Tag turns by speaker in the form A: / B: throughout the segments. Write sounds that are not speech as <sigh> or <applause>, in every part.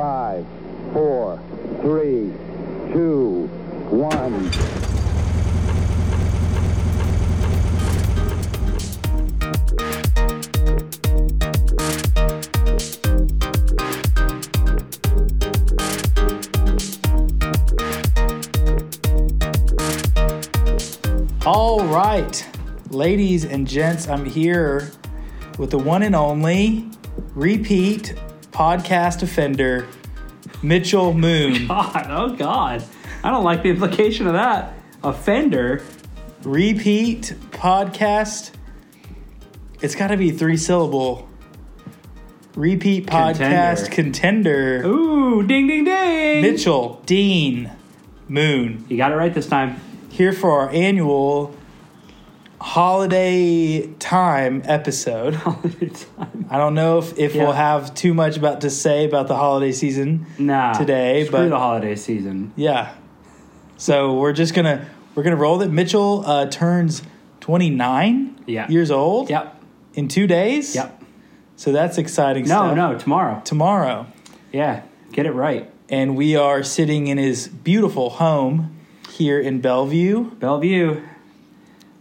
A: Five, four, three, two, one.
B: All right, ladies and gents, I'm here with the one and only repeat podcast offender, Mitchell Moon. <laughs>
C: God, oh God. I don't like the implication of that. Offender.
B: repeat podcast. It's got to be three syllable. Repeat podcast contender.
C: Ooh, ding, ding, ding.
B: Mitchell Dean Moon
C: You got it right this time.
B: here for our annual holiday time episode. <laughs> I don't know if, if
C: Yeah.
B: we'll have too much about to say about the holiday season
C: nah.
B: today, but
C: the holiday season.
B: yeah. So we're just gonna we're gonna roll that. Mitchell uh, turns twenty nine
C: Yeah.
B: years old
C: Yep.
B: in two days.
C: Yep.
B: So that's exciting
C: No,
B: stuff.
C: no, tomorrow.
B: Tomorrow,
C: Yeah. Get it right.
B: and we are sitting in his beautiful home here in Bellevue.
C: Bellevue.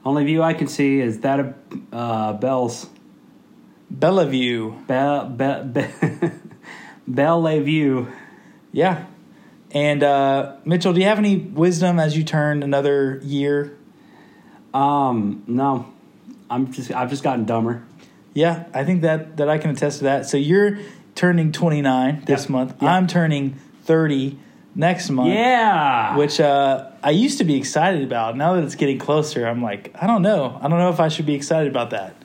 C: Only view I can see is that of uh, Bell's.
B: Bellevue.
C: Bell, Bell, <laughs> Belle View.
B: Yeah. And uh, Mitchell, do you have any wisdom as you turn another year?
C: Um, no. I'm just, I've just gotten dumber.
B: Yeah, I think that that I can attest to that. So you're turning 29 this
C: Yep.
B: month.
C: Yep.
B: I'm turning 30 next month.
C: Yeah.
B: Which uh, I used to be excited about. Now that it's getting closer, I'm like, I don't know. I don't know if I should be excited about that.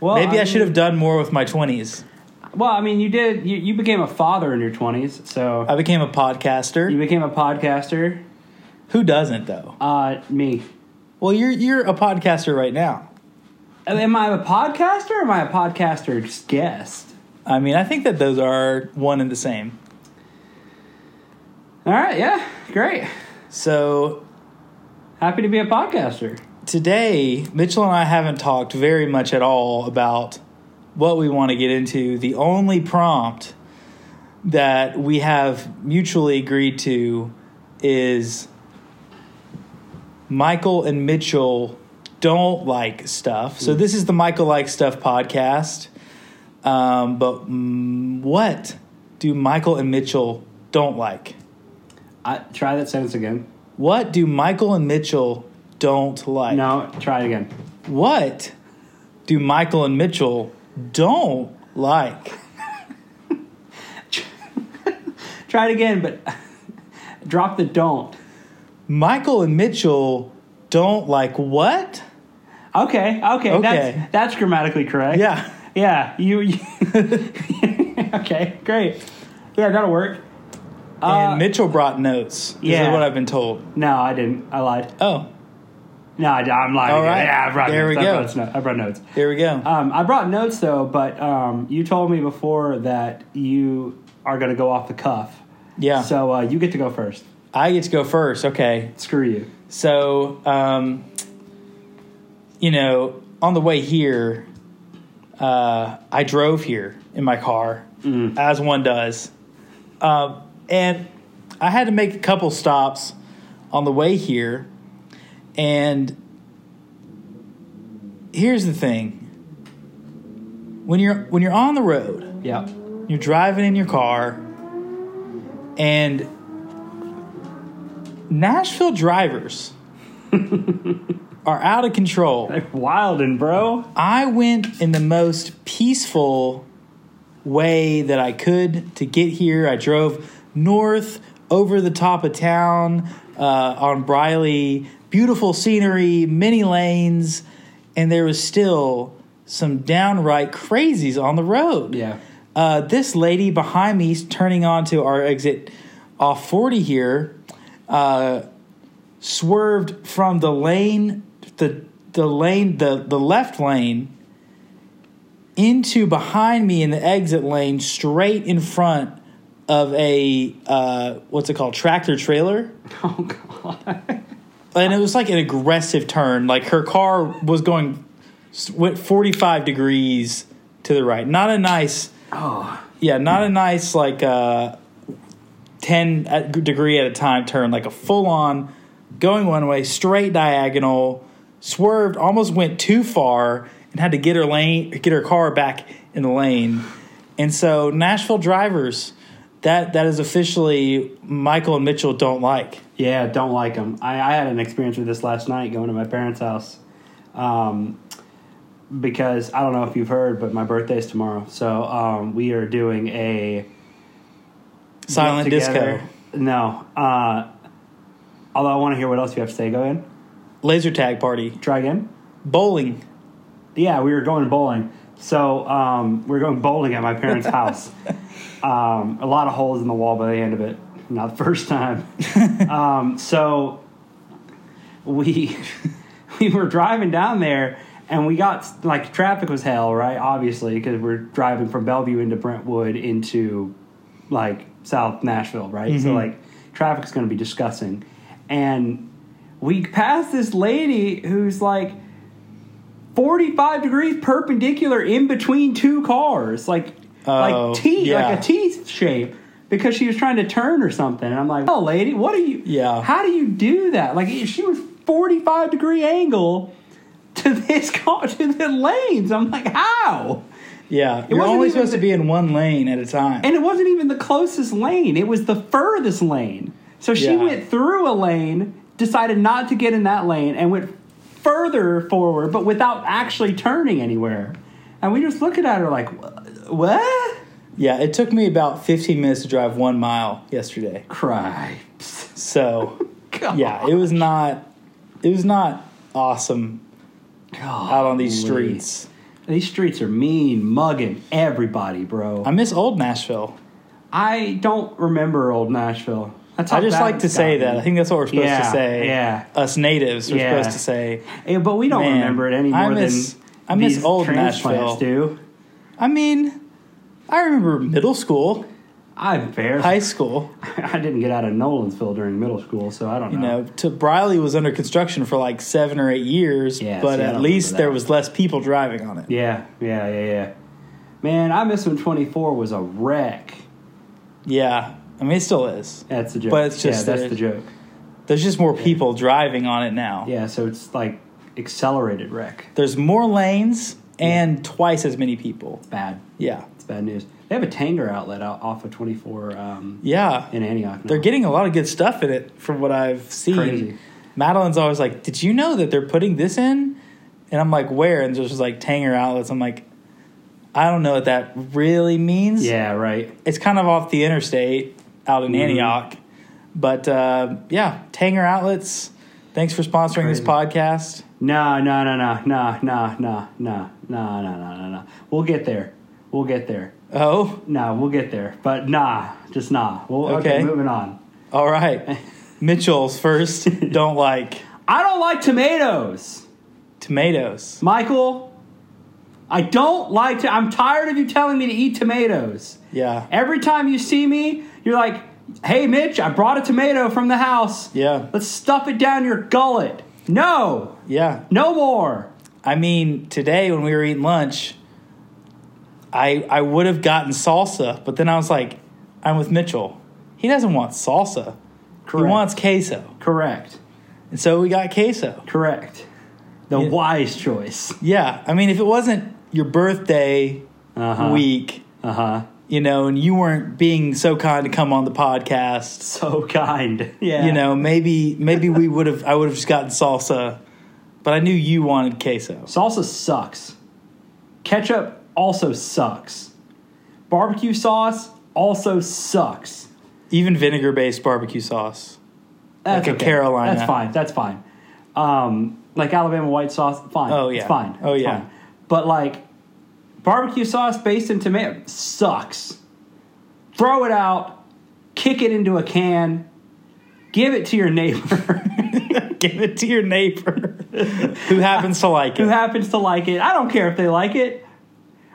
C: well,
B: Maybe I, should have done more with my 20s.
C: Well, I mean, you did. You, you became a father in your twenties, so
B: I became a podcaster.
C: you became a podcaster.
B: Who doesn't though?
C: Uh, me.
B: Well, you're you're a podcaster right now.
C: Am I a podcaster? or Am I a podcaster's guest?
B: I mean, I think that those are one and the same.
C: All right. Yeah. Great.
B: So
C: Happy to be a podcaster.
B: today, Mitchell and I haven't talked very much at all about what we want to get into. The only prompt that we have mutually agreed to is Michael and Mitchell don't like stuff. So this is the Michael Like Stuff podcast. Um, but mm, what do Michael and Mitchell don't like?
C: I, try that sentence again.
B: What do Michael and Mitchell don't like?
C: No. Try it again.
B: What do Michael and Mitchell don't like? <laughs>
C: Try it again, but <laughs> drop the don't.
B: Michael and Mitchell don't like what?
C: Okay. Okay.
B: Okay.
C: That's that's grammatically correct.
B: Yeah.
C: Yeah. You. you <laughs> okay. Great. Yeah, that'll work.
B: And
C: Uh,
B: Mitchell brought notes. This
C: yeah.
B: is what I've been told.
C: No, I didn't. I lied.
B: Oh,
C: No, I, I'm lying.
B: All
C: again.
B: right.
C: Yeah, I brought
B: There
C: notes.
B: we
C: I
B: go.
C: brought, I brought notes.
B: there we go.
C: Um, I brought notes though, but um, you told me before that you are going to go off the cuff.
B: yeah.
C: So uh, you get to go first.
B: I get to go first. Okay.
C: Screw you.
B: So, um, you know, on the way here, uh, I drove here in my car, as one does. Um, and I had to make a couple stops on the way here. And here's the thing when you're when you're on the road
C: Yeah.
B: you're driving in your car and Nashville drivers <laughs> are out of control.
C: Wildin', bro.
B: I went in the most peaceful way that I could to get here. I drove north over the top of town uh, on Briley, beautiful scenery, many lanes, and there was still some downright crazies on the road.
C: Yeah.
B: Uh, this lady behind me turning onto our exit off 40 here uh, swerved from the lane the the lane the the left lane into behind me in the exit lane straight in front of a uh, what's it called tractor trailer <laughs>
C: Oh god.
B: and it was like an aggressive turn like her car was going went 45 degrees to the right not a nice
C: Oh.
B: yeah, not a nice like uh 10 degree at a time turn, like a full on going one way, straight diagonal, swerved, almost went too far, and had to get her lane, get her car back in the lane. And so Nashville drivers, that that is officially Michael and Mitchell don't like.
C: Yeah, don't like them. I, I had an experience with this last night going to my parents' house. Um, because I don't know if you've heard, but my birthday is tomorrow. So um, we are doing a
B: Silent disco,
C: No. Uh, although I want to hear what else you have to say. Go ahead.
B: laser tag party,
C: Try again.
B: bowling.
C: Yeah, we were going bowling. So um, we are going bowling at my parents' <laughs> house. Um, a lot of holes in the wall by the end of it. Not the <laughs> first time. um, so we <laughs> we were driving down there, and we got like traffic was hell, right? Obviously, because we're driving from Bellevue into Brentwood into like South Nashville, right? So like traffic's going to be disgusting, and we passed this lady who's like 45 degrees perpendicular in between two cars like
B: Oh,
C: like T
B: yeah.
C: like a T shape because she was trying to turn or something and I'm like oh lady what are you
B: Yeah.
C: how do you do that like she was 45 degree angle to <laughs> this car to the lanes I'm like how
B: Yeah, you're only supposed
C: the-
B: to be in one lane at a time.
C: and it wasn't even the closest lane it was the furthest lane so she
B: Yeah.
C: went through a lane decided not to get in that lane and went further forward but without actually turning anywhere and we just looking at her like "Wh- what
B: yeah, it took me about 15 minutes to drive one mile yesterday.
C: cripes
B: So <laughs> yeah, it was not it was not awesome out on these streets.
C: these streets are mean mugging everybody bro
B: I miss old Nashville.
C: i don't remember old nashville that's how
B: I just
C: bad
B: like to
C: it's
B: say
C: gotten.
B: that. I think that's what we're supposed
C: Yeah,
B: to say.
C: yeah.
B: Us natives are
C: Yeah.
B: supposed to say.
C: Yeah, but we don't
B: Man,
C: remember it any
B: I
C: more
B: miss-
C: than
B: I miss
C: these
B: old
C: transplants
B: Nashville.
C: do
B: I mean, I remember middle school,
C: I barely
B: high school. <laughs>
C: I didn't get out of Nolensville during middle school, so I don't know.
B: You
C: know.
B: know, to Briley was under construction for like seven or eight years,
C: Yeah,
B: but
C: see, I
B: at
C: don't
B: least
C: remember
B: there
C: that.
B: was less people driving on it.
C: Yeah, yeah, yeah, yeah. Man, I miss when 24 was a wreck.
B: Yeah, I mean it still is.
C: That's the joke.
B: But it's just
C: yeah, that's the joke.
B: There's just more people driving on it now.
C: Yeah, so it's like accelerated wreck.
B: There's more lanes and twice as many people.
C: Bad.
B: Yeah,
C: It's bad news. They have a Tanger outlet out off of 24 um,
B: yeah.
C: in Antioch. Now.
B: They're getting a lot of good stuff in it from what I've seen.
C: Crazy.
B: Madeline's always like, "Did you know that they're putting this in?" And I'm like, "Where?" And there's just like Tanger outlets. I'm like, I don't know what that really means.
C: Yeah, right.
B: it's kind of off the interstate out in
C: Mhm.
B: Antioch. But uh, yeah, Tanger Outlets. Thanks for sponsoring this podcast.
C: No, no, no, no, no, no, no, no, no, no, no, no, no. We'll get there. We'll get there.
B: Oh,
C: No, we'll get there. But nah, just nah. Well, okay.
B: Okay.
C: moving on.
B: all right. Mitchell's first. don't like
C: I don't like tomatoes.
B: tomatoes.
C: Michael, I don't like to. I'm tired of you telling me to eat tomatoes.
B: Yeah,
C: Every time you see me, you're like, hey, Mitch, I brought a tomato from the house.
B: yeah,
C: Let's stuff it down your gullet. No,
B: yeah.
C: no more.
B: I mean, today when we were eating lunch, I I would have gotten salsa, but then I was like, I'm with Mitchell. He doesn't want salsa.
C: Correct.
B: He wants queso,
C: Correct.
B: and so we got queso.
C: Correct. The
B: Yeah.
C: wise choice.
B: Yeah, I mean, if it wasn't your birthday
C: Uh-huh.
B: week,
C: Uh huh.
B: you know, and you weren't being so kind to come on the podcast,
C: So kind. <laughs> Yeah.
B: you know, maybe maybe we would have I would have just gotten salsa, but I knew you wanted queso.
C: Salsa sucks. Ketchup also sucks. Barbecue sauce also sucks.
B: Even vinegar based barbecue sauce.
C: That's
B: Like a
C: okay.
B: Carolina.
C: That's fine. That's fine. Um, like Alabama white sauce, fine.
B: Oh,
C: It's
B: yeah.
C: fine.
B: Oh,
C: It's
B: yeah.
C: fine. But like barbecue sauce based in tomato sucks. Throw it out. Kick it into a can. Give it to your neighbor <laughs>
B: Give it to your neighbor who happens to like it.
C: who happens to like it. I don't care if they like it.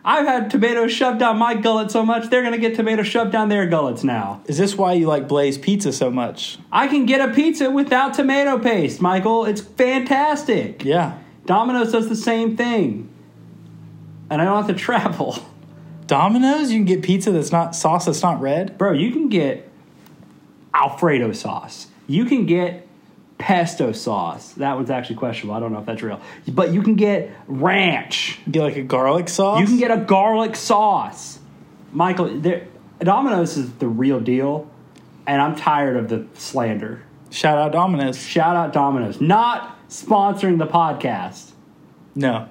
C: I've had tomatoes shoved down my gullet so much they're gonna get tomatoes shoved down their gullets now.
B: Is this why you like Blaze Pizza so much?
C: I can get a pizza without tomato paste, Michael. It's fantastic.
B: Yeah.
C: Domino's does the same thing. And I don't have to <laughs> travel.
B: Domino's, you can get pizza that's not sauce that's not red.
C: Bro, you can get Alfredo sauce. You can get pesto sauce. That one's actually questionable. I don't know if that's real. But you can get ranch.
B: Get like a garlic sauce.
C: You can get a garlic sauce. Michael, there- Domino's is the real deal, and I'm tired of the slander.
B: shout out Domino's.
C: Shout out Domino's. Not sponsoring the podcast.
B: No,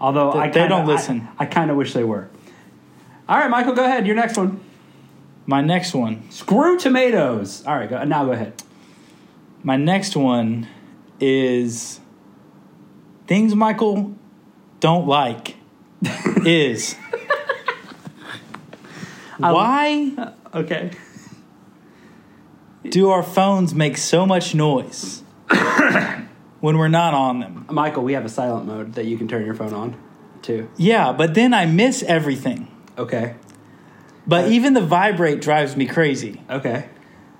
C: Although
B: They-
C: I kinda,
B: don't listen.
C: I, I kind of wish they were. All right, Michael, go ahead. Your next one.
B: My next one.
C: Screw tomatoes. All right, go, now go ahead.
B: My next one is things Michael don't like. <laughs> is why uh,
C: Okay.
B: do our phones make so much noise <coughs> when we're not on them?
C: Michael, we have a silent mode that you can turn your phone on too.
B: Yeah, but then I miss everything.
C: Okay.
B: But even the vibrate drives me crazy.
C: Okay.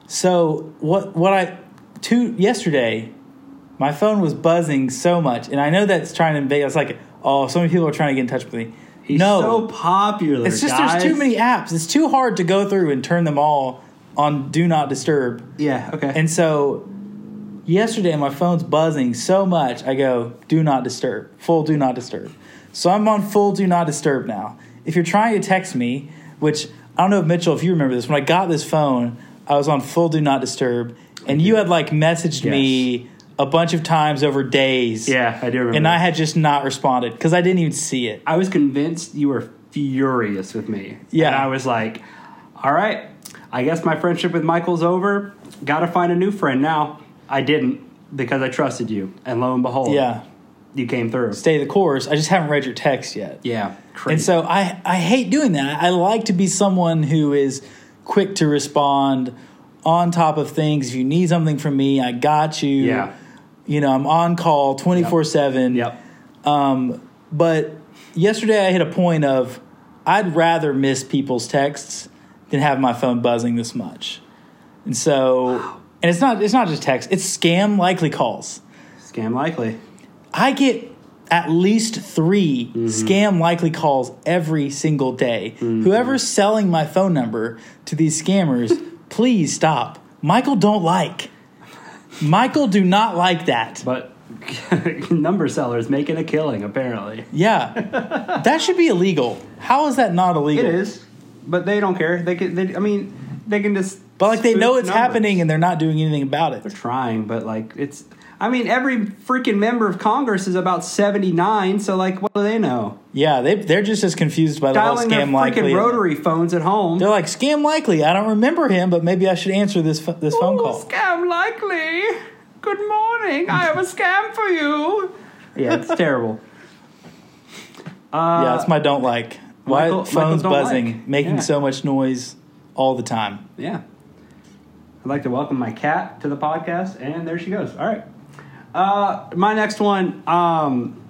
B: So what what I two yesterday, my phone was buzzing so much, and I know that's trying to invade. I was like, oh, so many people are trying to get in touch with me.
C: He's
B: no,
C: so popular.
B: it's just
C: guys.
B: there's too many apps. It's too hard to go through and turn them all on do not disturb.
C: Yeah. Okay.
B: And so yesterday my phone's buzzing so much, I go do not disturb, full do not disturb. So I'm on full do not disturb now. If you're trying to text me, which I don't know if Mitchell, if you remember this, when I got this phone, I was on full do not disturb, and you had like messaged me a bunch of times over days.
C: yeah, I do remember.
B: And. I had just not responded because I didn't even see it.
C: I was convinced you were furious with me.
B: Yeah.
C: And I was like, all right, I guess my friendship with Michael's over. Got to find a new friend now. I didn't because I trusted you. And lo and behold,
B: Yeah.
C: You came through.
B: Stay the course. I just haven't read your text yet.
C: Yeah. Crazy.
B: And so I, I hate doing that. I like to be someone who is quick to respond, on top of things. If you need something from me, I got you.
C: Yeah.
B: You know, I'm on call 24 7.
C: Yep.
B: Um, but yesterday I hit a point of I'd rather miss people's texts than have my phone buzzing this much. And so, and it's not, it's not just text, it's scam likely calls.
C: Scam likely.
B: I get at least 3 mm-hmm. scam likely calls every single day. Mm-hmm. Whoever's selling my phone number to these scammers, <laughs> please stop. Michael don't like. Michael do not like that.
C: But <laughs> number sellers making a killing, apparently.
B: Yeah. <laughs> that should be illegal. How is that not illegal?
C: It is. But they don't care. They can, they, I mean, they can just.
B: But like they know it's
C: numbers.
B: happening and they're not doing anything about it.
C: They're trying, but like it's. I mean, every freaking member of Congress is about seventy nine. So like, what do they know?
B: Yeah, they they're just as confused by the
C: Dialing
B: whole
C: their
B: scam
C: freaking
B: likely.
C: rotary phones at home.
B: They're like scam likely. I don't remember him, but maybe I should answer this ph- this phone
C: Ooh,
B: call.
C: Scam likely. Good morning. I have a scam for you. Yeah, it's <laughs> terrible.
B: yeah, that's my don't like. Why
C: Michael- Michael
B: phones
C: don't
B: buzzing,
C: like.
B: making
C: Yeah.
B: so much noise all the time.
C: Yeah. I'd like to welcome my cat to the podcast, and there she goes. All right. Uh, my next one. Um,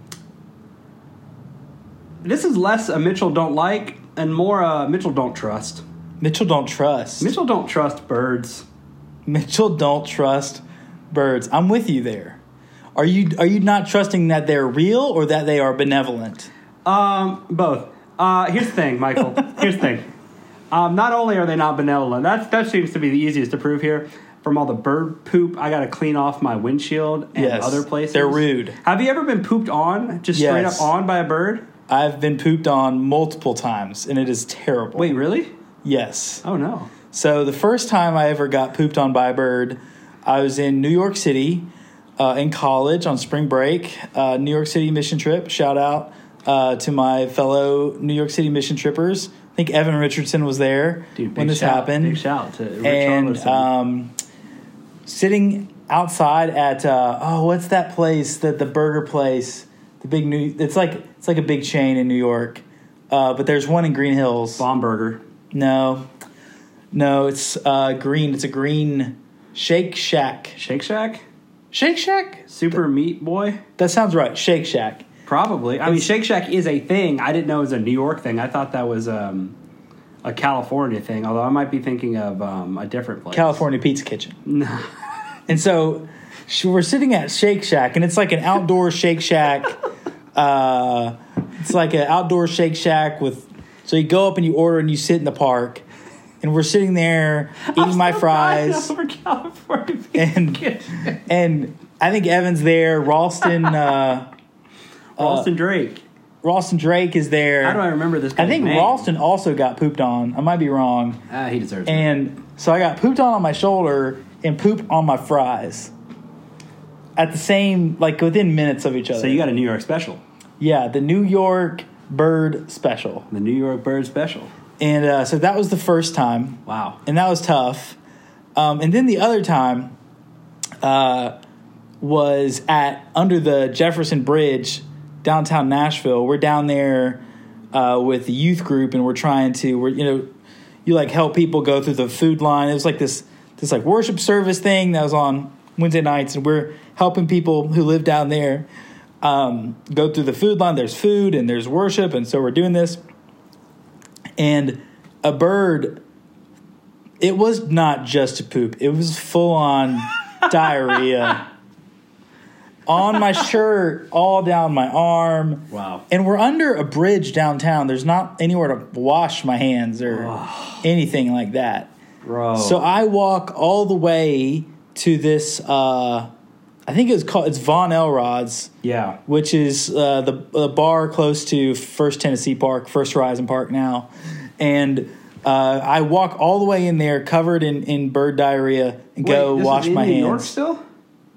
C: this is less a Mitchell don't like and more a Mitchell don't trust.
B: Mitchell don't trust.
C: Mitchell don't trust birds.
B: Mitchell don't trust birds. I'm with you there. Are you are you not trusting that they're real or that they are benevolent?
C: Um, both. Uh, here's the thing, Michael. <laughs> here's the thing. Um, not only are they not benevolent, that's that seems to be the easiest to prove here. From all the bird poop, I got to clean off my windshield and
B: Yes,
C: other places.
B: they're rude.
C: Have you ever been pooped on, just straight up on by a bird?
B: I've been pooped on multiple times and it is terrible.
C: Wait, really?
B: Yes.
C: Oh no.
B: So the first time I ever got pooped on by a bird, I was in New York City uh, in college on spring break. Uh, New York City mission trip. Shout out uh, to my fellow New York City mission trippers. I think Evan Richardson was there
C: Dude,
B: when this
C: shout,
B: happened.
C: Big shout to Rich
B: and um, sitting outside at uh, oh, what's that place? That the burger place, the big new. It's like it's like a big chain in New York, uh, but there's one in Green Hills.
C: Bomb Burger.
B: No, no, it's uh, green. It's a green Shake Shack.
C: Shake Shack?
B: Shake Shack.
C: Super Meat Boy?
B: That sounds right. Shake Shack.
C: Probably. I mean, Shake Shack is a thing. I didn't know it was a New York thing. I thought that was um, a California thing, although I might be thinking of um, a different place.
B: California Pizza Kitchen. <laughs> and so we're sitting at Shake Shack, and it's like an outdoor Shake Shack. Uh, it's like an outdoor Shake Shack with. So you go up and you order and you sit in the park, and we're sitting there eating my fries,
C: over California
B: and
C: bacon.
B: and I think Evan's there. Ralston uh,
C: Ralston Drake.
B: Ralston Drake is there.
C: How do I remember this?
B: I think
C: name?
B: Ralston also got pooped on. I might be wrong.
C: Ah, he deserves it.
B: And so I got pooped on on my shoulder and pooped on my fries at the same, like within minutes of each other.
C: So you got a New York special,
B: yeah, the New York Bird Special,
C: the New York Bird special.
B: and uh, so that was the first time,
C: Wow.
B: and that was tough. Um, and then the other time uh, was at under the Jefferson Bridge, downtown Nashville. We're down there uh, with the youth group, and we're trying to, we're you know, you like help people go through the food line. It was like this this like worship service thing that was on Wednesday nights, and we're helping people who live down there um, go through the food line. There's food and there's worship, and so we're doing this. And a bird, it was not just a poop; it was full on <laughs> diarrhea on my shirt, all down my arm.
C: Wow.
B: And we're under a bridge downtown. There's not anywhere to wash my hands or anything like that.
C: Bro.
B: So I walk all the way to this. Uh, I think it's called it's Von Elrod's,
C: yeah.
B: which is uh, the the bar close to First Tennessee Park, First Horizon Park now, and. Uh, I walk all the way in there, covered in, in bird diarrhea, and go
C: Wait, this
B: wash my
C: New
B: hands.
C: York still?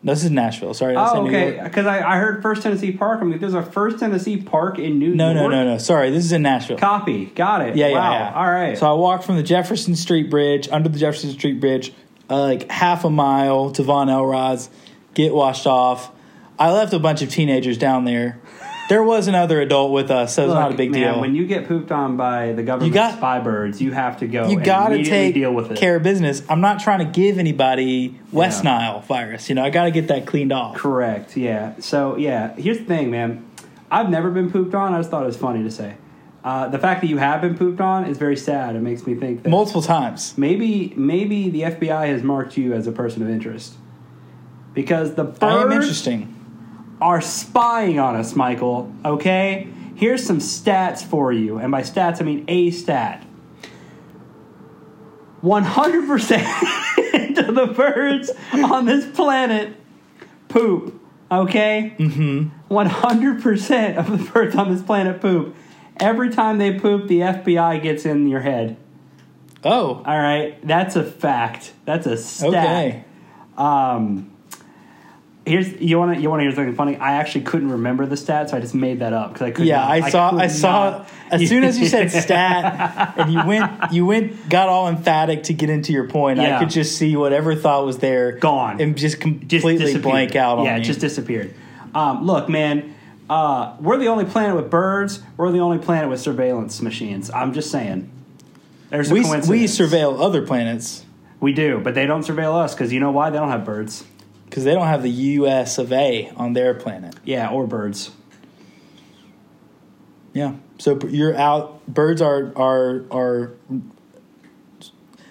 B: No, this is Nashville. Sorry, did I say
C: Oh, okay. Because I, I heard First Tennessee Park. I'm like, there's a First Tennessee Park in New
B: No,
C: York.
B: No, no, no, no. Sorry, this is in Nashville.
C: Copy. Got it.
B: Yeah,
C: wow.
B: yeah, yeah.
C: All right.
B: So I walked from the Jefferson Street Bridge, under the Jefferson Street Bridge, uh, like half a mile to Von Elrod's, get washed off. I left a bunch of teenagers down there. There was another adult with us, so it's not a big
C: man,
B: deal.
C: When you get pooped on by the government
B: got-
C: spy birds, you have to go.
B: you
C: and
B: got to
C: immediately
B: take
C: deal with it.
B: care of business. I'm not trying to give anybody West
C: Yeah.
B: Nile virus. You know, I got to get that cleaned off.
C: Correct. Yeah. So yeah, here's the thing, man. I've never been pooped on. I just thought it was funny to say. Uh, the fact that you have been pooped on is very sad. It makes me think that
B: Multiple times.
C: maybe maybe the FBI has marked you as a person of interest because the
B: I am interesting.
C: Are spying on us, Michael. Okay, here's some stats for you, and by stats I mean a stat. One hundred percent <laughs> of the birds on this planet poop. Okay, mm-hmm. one hundred percent of the birds on this planet poop. Every time they poop, the FBI gets in your head.
B: Oh,
C: All right, that's a fact. That's a stat.
B: okay.
C: Um, here's you want to you want to hear something funny? I actually couldn't remember the stat, so I just made that up because I couldn't.
B: Yeah, I saw. I, saw.
C: not-
B: As soon as you said <laughs> stat, and you went, you went, got all emphatic to get into your point.
C: Yeah.
B: I could just see whatever thought was there
C: Gone.
B: and just
C: just
B: completely
C: disappeared.
B: blank out on
C: Yeah, it just disappeared. Um, look, man, uh, we're the only planet with birds. We're the only planet with surveillance machines. I'm just saying. There's a
B: we
C: coincidence.
B: we surveil other planets
C: We do, but they don't surveil us because you know why? They don't have birds.
B: Because they don't have the U.S. of A. on their planet.
C: Yeah, or birds.
B: Yeah, so you're out. Birds are are are.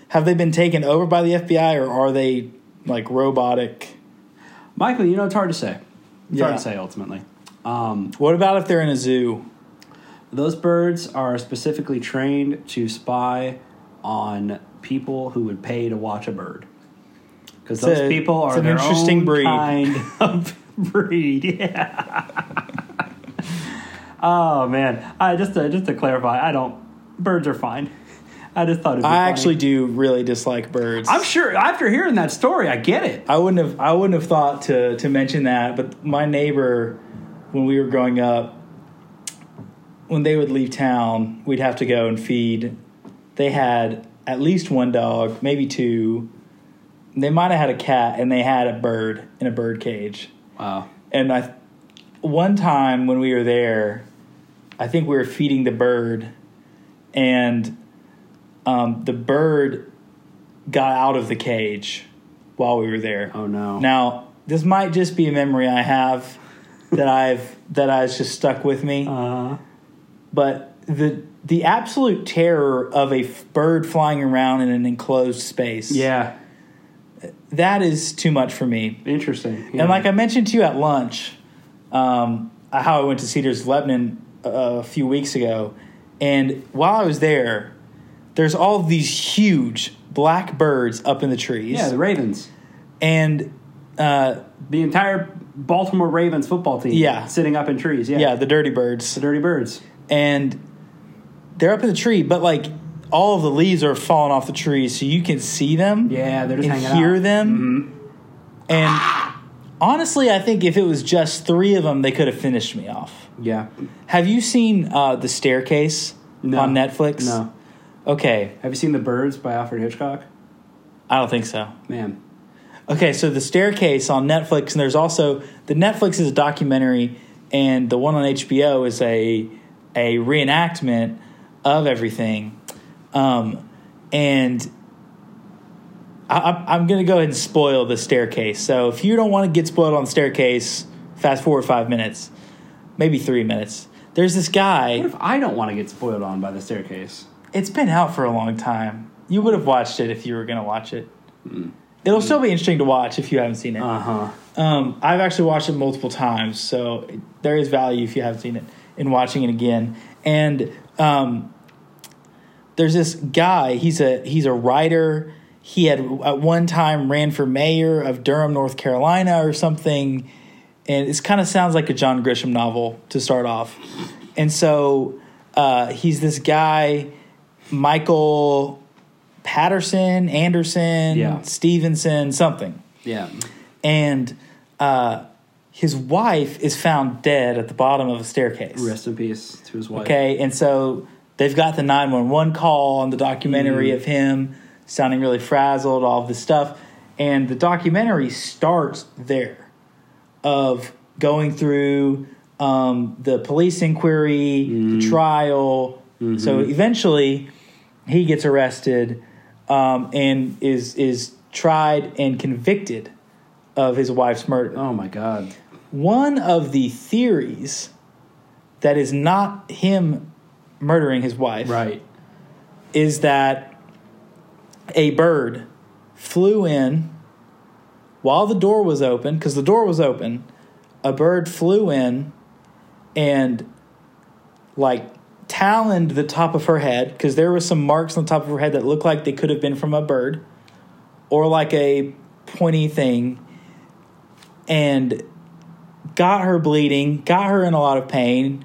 B: Have they been taken over by the FBI or are they like robotic?
C: Michael, you know it's hard to say. It's hard
B: Yeah.
C: to say ultimately. Um,
B: What about if they're in a zoo?
C: Those birds are specifically trained to spy on people who would pay to watch a bird. Because those
B: a-
C: people are
B: an
C: their
B: interesting
C: own
B: breed.
C: kind <laughs> of breed. Yeah. <laughs> oh man, I just to, just to clarify, I don't. Birds are fine. I just thought it'd be
B: I
C: funny.
B: actually do really dislike birds.
C: I'm sure after hearing that story, I get it.
B: I wouldn't have I wouldn't have thought to to mention that, but my neighbor when we were growing up when they would leave town, we'd have to go and feed. They had at least one dog, maybe two. They might have had a cat and they had a bird in a bird cage.
C: Wow.
B: And I one time when we were there, I think we were feeding the bird and um, the bird got out of the cage while we were there.
C: Oh no.
B: Now, this might just be a memory I have that <laughs> I've that has just stuck with me,
C: Uh,
B: but the the absolute terror of a f- bird flying around in an enclosed space.
C: yeah.
B: That is too much for me.
C: Interesting.
B: And like I mentioned to you at lunch, um, how I went to Cedars Lebanon uh, a few weeks ago, and while I was there, there's all these huge black birds up in the trees.
C: Yeah, the Ravens.
B: and uh,
C: The entire Baltimore Ravens football team.
B: Yeah.
C: Sitting up in trees. Yeah.
B: yeah, the dirty birds.
C: The Dirty Birds.
B: and they're up in the tree, but like all of the leaves are falling off the trees, so you can see them.
C: Yeah, they're just
B: and
C: hanging
B: hear
C: out. Mm-hmm.
B: them. And honestly, I think if it was just three of them, they could have finished me off.
C: Yeah.
B: Have you seen uh, the Staircase
C: No.
B: on Netflix?
C: No.
B: Okay,
C: Have you seen The Birds by Alfred Hitchcock?
B: I don't think so.
C: Man.
B: Okay, so the staircase on Netflix, and there's also the Netflix is a documentary, and the one on HBO is a a reenactment of everything. Um, and I, I'm going to go ahead and spoil the staircase. So if you don't want to get spoiled on the staircase, fast forward five minutes, maybe three minutes. There's this guy.
C: What if I don't want to get spoiled on by the staircase?
B: It's been out for a long time. You would have watched it if you were going to watch it. It'll still be interesting to watch if you haven't seen it.
C: Uh huh.
B: Um, I've actually watched it multiple times, so there is value if you haven't seen it in watching it again. And um, there's this guy. He's a he's a writer. He had at one time ran for mayor of Durham, North Carolina, or something. And it kind of sounds like a John Grisham novel to start off. And so uh, he's this guy, Michael Patterson, Anderson,
C: Yeah.
B: Stevenson, something
C: Yeah.
B: and uh, his wife is found dead at the bottom of a staircase.
C: Rest in peace to his wife.
B: Okay, and so they've got the 911 call on the documentary
C: Mm-hmm.
B: of him sounding really frazzled, all of this stuff. And the documentary starts there of going through um, the police inquiry,
C: Mm-hmm.
B: the trial. So eventually he gets arrested um, and is, is tried and convicted of his wife's murder
C: Oh my God.
B: one of the theories that is not him murdering his wife
C: Right.
B: is that a bird flew in while the door was open because the door was open a bird flew in and like taloned the top of her head because there were some marks on the top of her head that looked like they could have been from a bird or like a pointy thing and got her bleeding, got her in a lot of pain,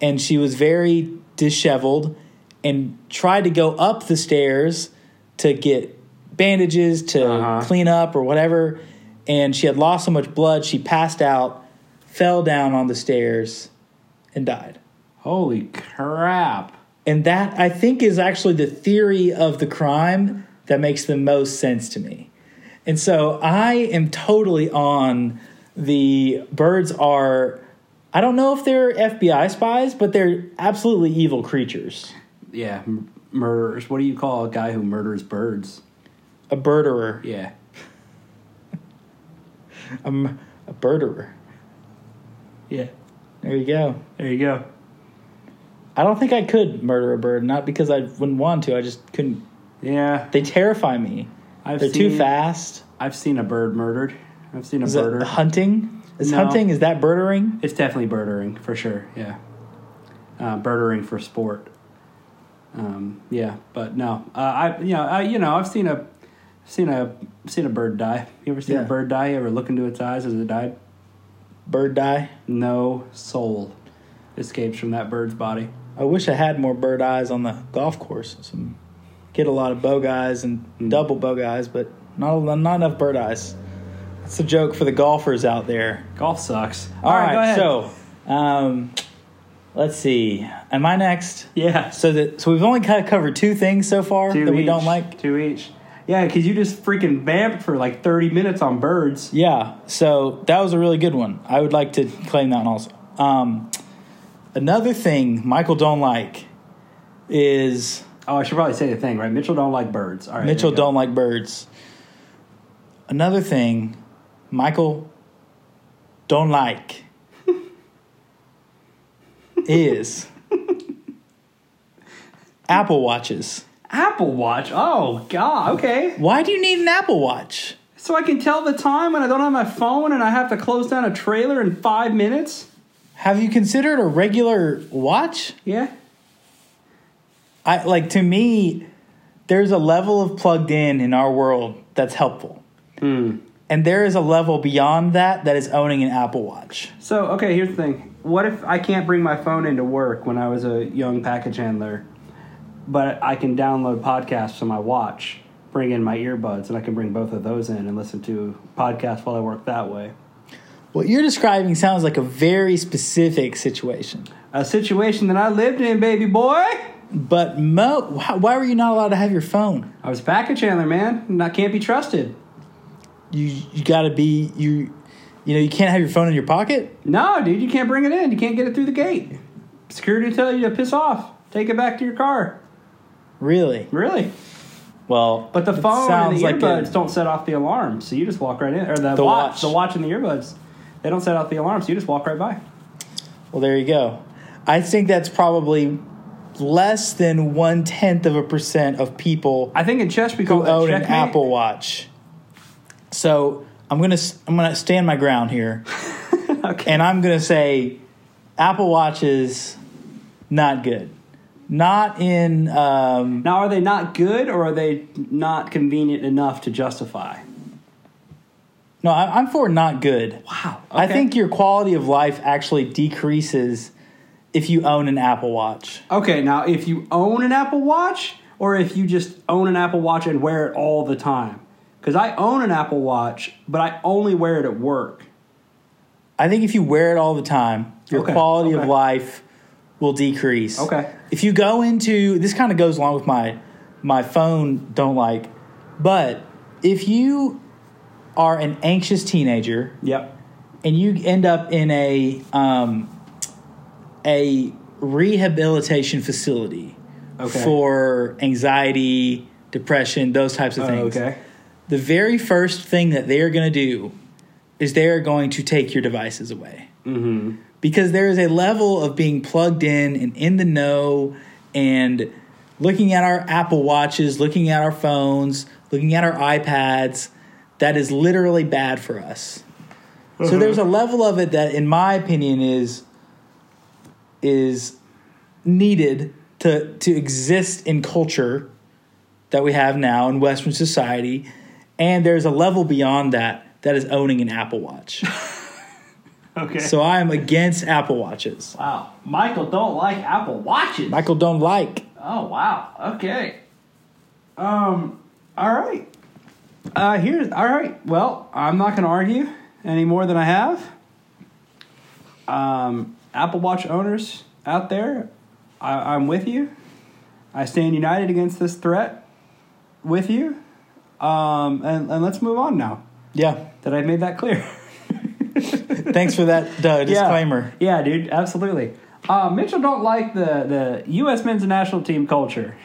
B: and she was very disheveled and tried to go up the stairs to get bandages to
C: Uh-huh.
B: clean up or whatever. And she had lost so much blood, she passed out, fell down on the stairs, and died.
C: Holy crap.
B: And that, I think, is actually the theory of the crime that makes the most sense to me. And so I am totally on the birds are, I don't know if they're FBI spies, but they're absolutely evil creatures.
C: Yeah. M- murderers. What do you call a guy who murders birds?
B: A birderer.
C: Yeah. <laughs>
B: I'm a birderer.
C: Yeah.
B: There you go.
C: There you go.
B: I don't think I could murder a bird, not because I wouldn't want to, I just couldn't.
C: Yeah.
B: They terrify me.
C: I've
B: They're
C: seen,
B: too fast.
C: I've seen a bird murdered. I've seen a
B: Is
C: birder.
B: hunting? Is
C: No.
B: hunting, is that birdering?
C: It's definitely birdering for sure. Yeah, uh, birdering for sport. Um, yeah, but no, uh, I you know I you know I've seen a seen a seen a bird die. You ever seen
B: Yeah.
C: a bird die? You ever look into its eyes as it died?
B: Bird die?
C: No soul escapes from that bird's body.
B: I wish I had more bird eyes on the golf course. Some get a lot of bogeys and
C: Hmm.
B: double bogeys, but not not enough bird eyes. That's a joke for the golfers out there.
C: Golf sucks.
B: All right,
C: go ahead.
B: so um, let's see. Am I next?
C: yeah,
B: So that so we've only kind of covered two things so far
C: two
B: that we don't like.
C: Two each. Yeah, because you just freaking vamped for like thirty minutes on birds.
B: Yeah, so that was a really good one. I would like to claim that one also. Um, another thing Michael don't like is
C: Oh, I should probably say the thing right. Mitchell don't like birds. All right,
B: Mitchell
C: there you go.
B: don't like birds. Another thing Michael don't like is Apple Watches.
C: Apple Watch. Oh God. Okay.
B: Why do you need an Apple Watch?
C: So I can tell the time when I don't have my phone and I have to close down a trailer in five minutes?
B: Have you considered a regular watch?
C: Yeah.
B: I like to me there's a level of plugged in in our world that's helpful.
C: Hmm.
B: And there is a level beyond that that is owning an Apple Watch.
C: So, okay, here's the thing. What if I can't bring my phone into work when I was a young package handler, but I can download podcasts on my watch, bring in my earbuds, and I can bring both of those in and listen to podcasts while I work that way?
B: What you're describing sounds like a very specific situation.
C: A situation that I lived in, baby boy.
B: But Mo, why were you not allowed to have your phone?
C: I was a package handler, man, and I can't be trusted.
B: You you got to be you you know you can't have your phone in your pocket.
C: No, dude, you can't bring it in. You can't get it through the gate. Security will tell you to piss off. Take it back to your car.
B: Really?
C: Really?
B: Well,
C: But the phone and the
B: like a-
C: earbuds don't set off the alarm, so you just walk right in. Or the,
B: The
C: watch,
B: watch.
C: the watch and the earbuds, they don't set off the alarm, so you just walk right by.
B: Well, there you go. I think that's probably less than one tenth of a percent of people
C: I think in chess we
B: who
C: call that
B: own an. Apple Watch. So I'm gonna I'm gonna stand my ground here, <laughs>
C: okay.
B: and I'm gonna say Apple Watch is not good. Not in um,
C: Now, are they not good, or are they not convenient enough to justify?
B: no. I- I'm for not good.
C: Wow.
B: I think your quality of life actually decreases if you own an Apple Watch.
C: Okay, now if you own an Apple Watch, or if you just own an Apple Watch and wear it all the time. Because I own an Apple Watch, but I only wear it at work.
B: I think if you wear it all the time, your
C: Okay,
B: quality of life will decrease.
C: Okay.
B: If you go into this kind of goes along with my my phone don't like, but if you are an anxious teenager
C: Yep.
B: and you end up in a um, a rehabilitation facility
C: Okay.
B: for anxiety, depression, those types of
C: Oh,
B: things.
C: okay.
B: The very first thing that they are going to do is they are going to take your devices away.
C: Mm-hmm.
B: Because there is a level of being plugged in and in the know and looking at our Apple Watches, looking at our phones, looking at our iPads that is literally bad for us. So there's a level of it that in my opinion is is needed to to exist in culture that we have now in Western society, and there's a level beyond that that is owning an Apple Watch. <laughs>
C: Okay.
B: so I am against Apple Watches.
C: wow. Michael don't like Apple Watches.
B: Michael don't like.
C: Oh wow. Okay. Um. All right. Uh. Here's. All right. Well, I'm not going to argue any more than I have. Um. Apple Watch owners out there, I, I'm with you. I stand united against this threat. With you. Um. And, and let's move on now.
B: Yeah.
C: That I made that clear. <laughs>
B: Thanks for that uh, <laughs> disclaimer.
C: Yeah, dude, absolutely. Uh, Mitchell don't like the the U.S. men's national team culture.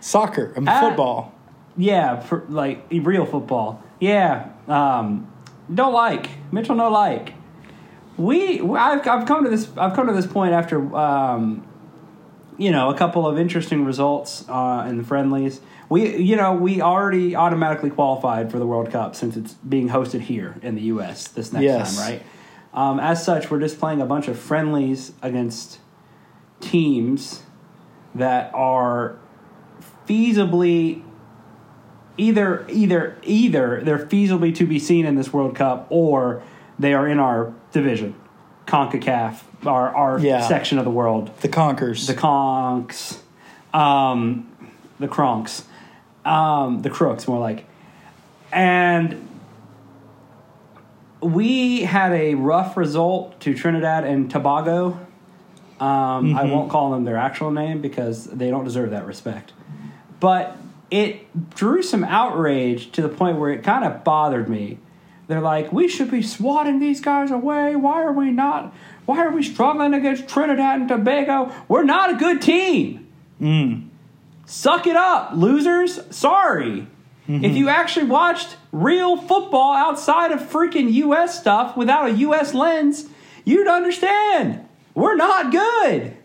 B: Soccer, I mean,
C: Ah.
B: football.
C: Yeah, for, like real football. Yeah, um, don't like Mitchell. No like. We I've, I've come to this I've come to this point after um, you know a couple of interesting results uh, in the friendlies. We you know we already automatically qualified for the World Cup since it's being hosted here in the U.S. this next
B: Yes.
C: time, right? Um, as such, we're just playing a bunch of friendlies against teams that are feasibly either either either they're feasibly to be seen in this World Cup or they are in our division, CONCACAF, our our
B: Yeah.
C: section of the world,
B: The Conkers.
C: the Conks, um, the Cronks, um, the Crooks, more like, and we had a rough result to Trinidad and Tobago. Um, I won't call them their actual name because they don't deserve that respect. But it drew some outrage to the point where it kind of bothered me. They're like, we should be swatting these guys away. Why are we not? Why are we struggling against Trinidad and Tobago? We're not a good team. Mm. Suck it up, losers. Sorry. Mm-hmm. If you actually watched real football outside of freaking US stuff without a US lens, you'd understand. We're not good.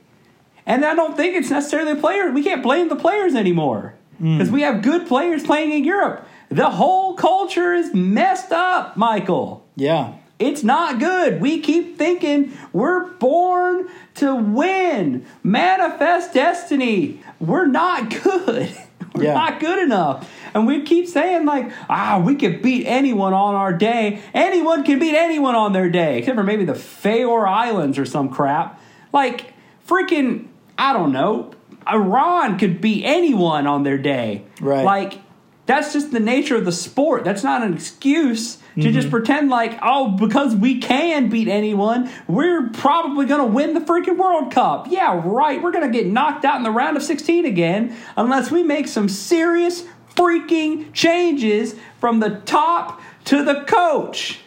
C: And I don't think it's necessarily the players. We can't blame the players anymore mm. because we have good players playing in Europe. The whole culture is messed up, Michael.
B: yeah.
C: It's not good. We keep thinking we're born to win, manifest destiny. We're not good. <laughs> We're
B: Yeah.
C: not good enough. And we keep saying, like, ah, we could beat anyone on our day. Anyone can beat anyone on their day, except for maybe the Faroe Islands or some crap. Like, freaking, I don't know, Iran could beat anyone on their day.
B: Right.
C: Like, that's just the nature of the sport. That's not an excuse to
B: Mm-hmm.
C: just pretend like, oh, because we can beat anyone, we're probably going to win the freaking World Cup. Yeah, right. We're going to get knocked out in the round of 16 again unless we make some serious freaking changes from the top to the coach.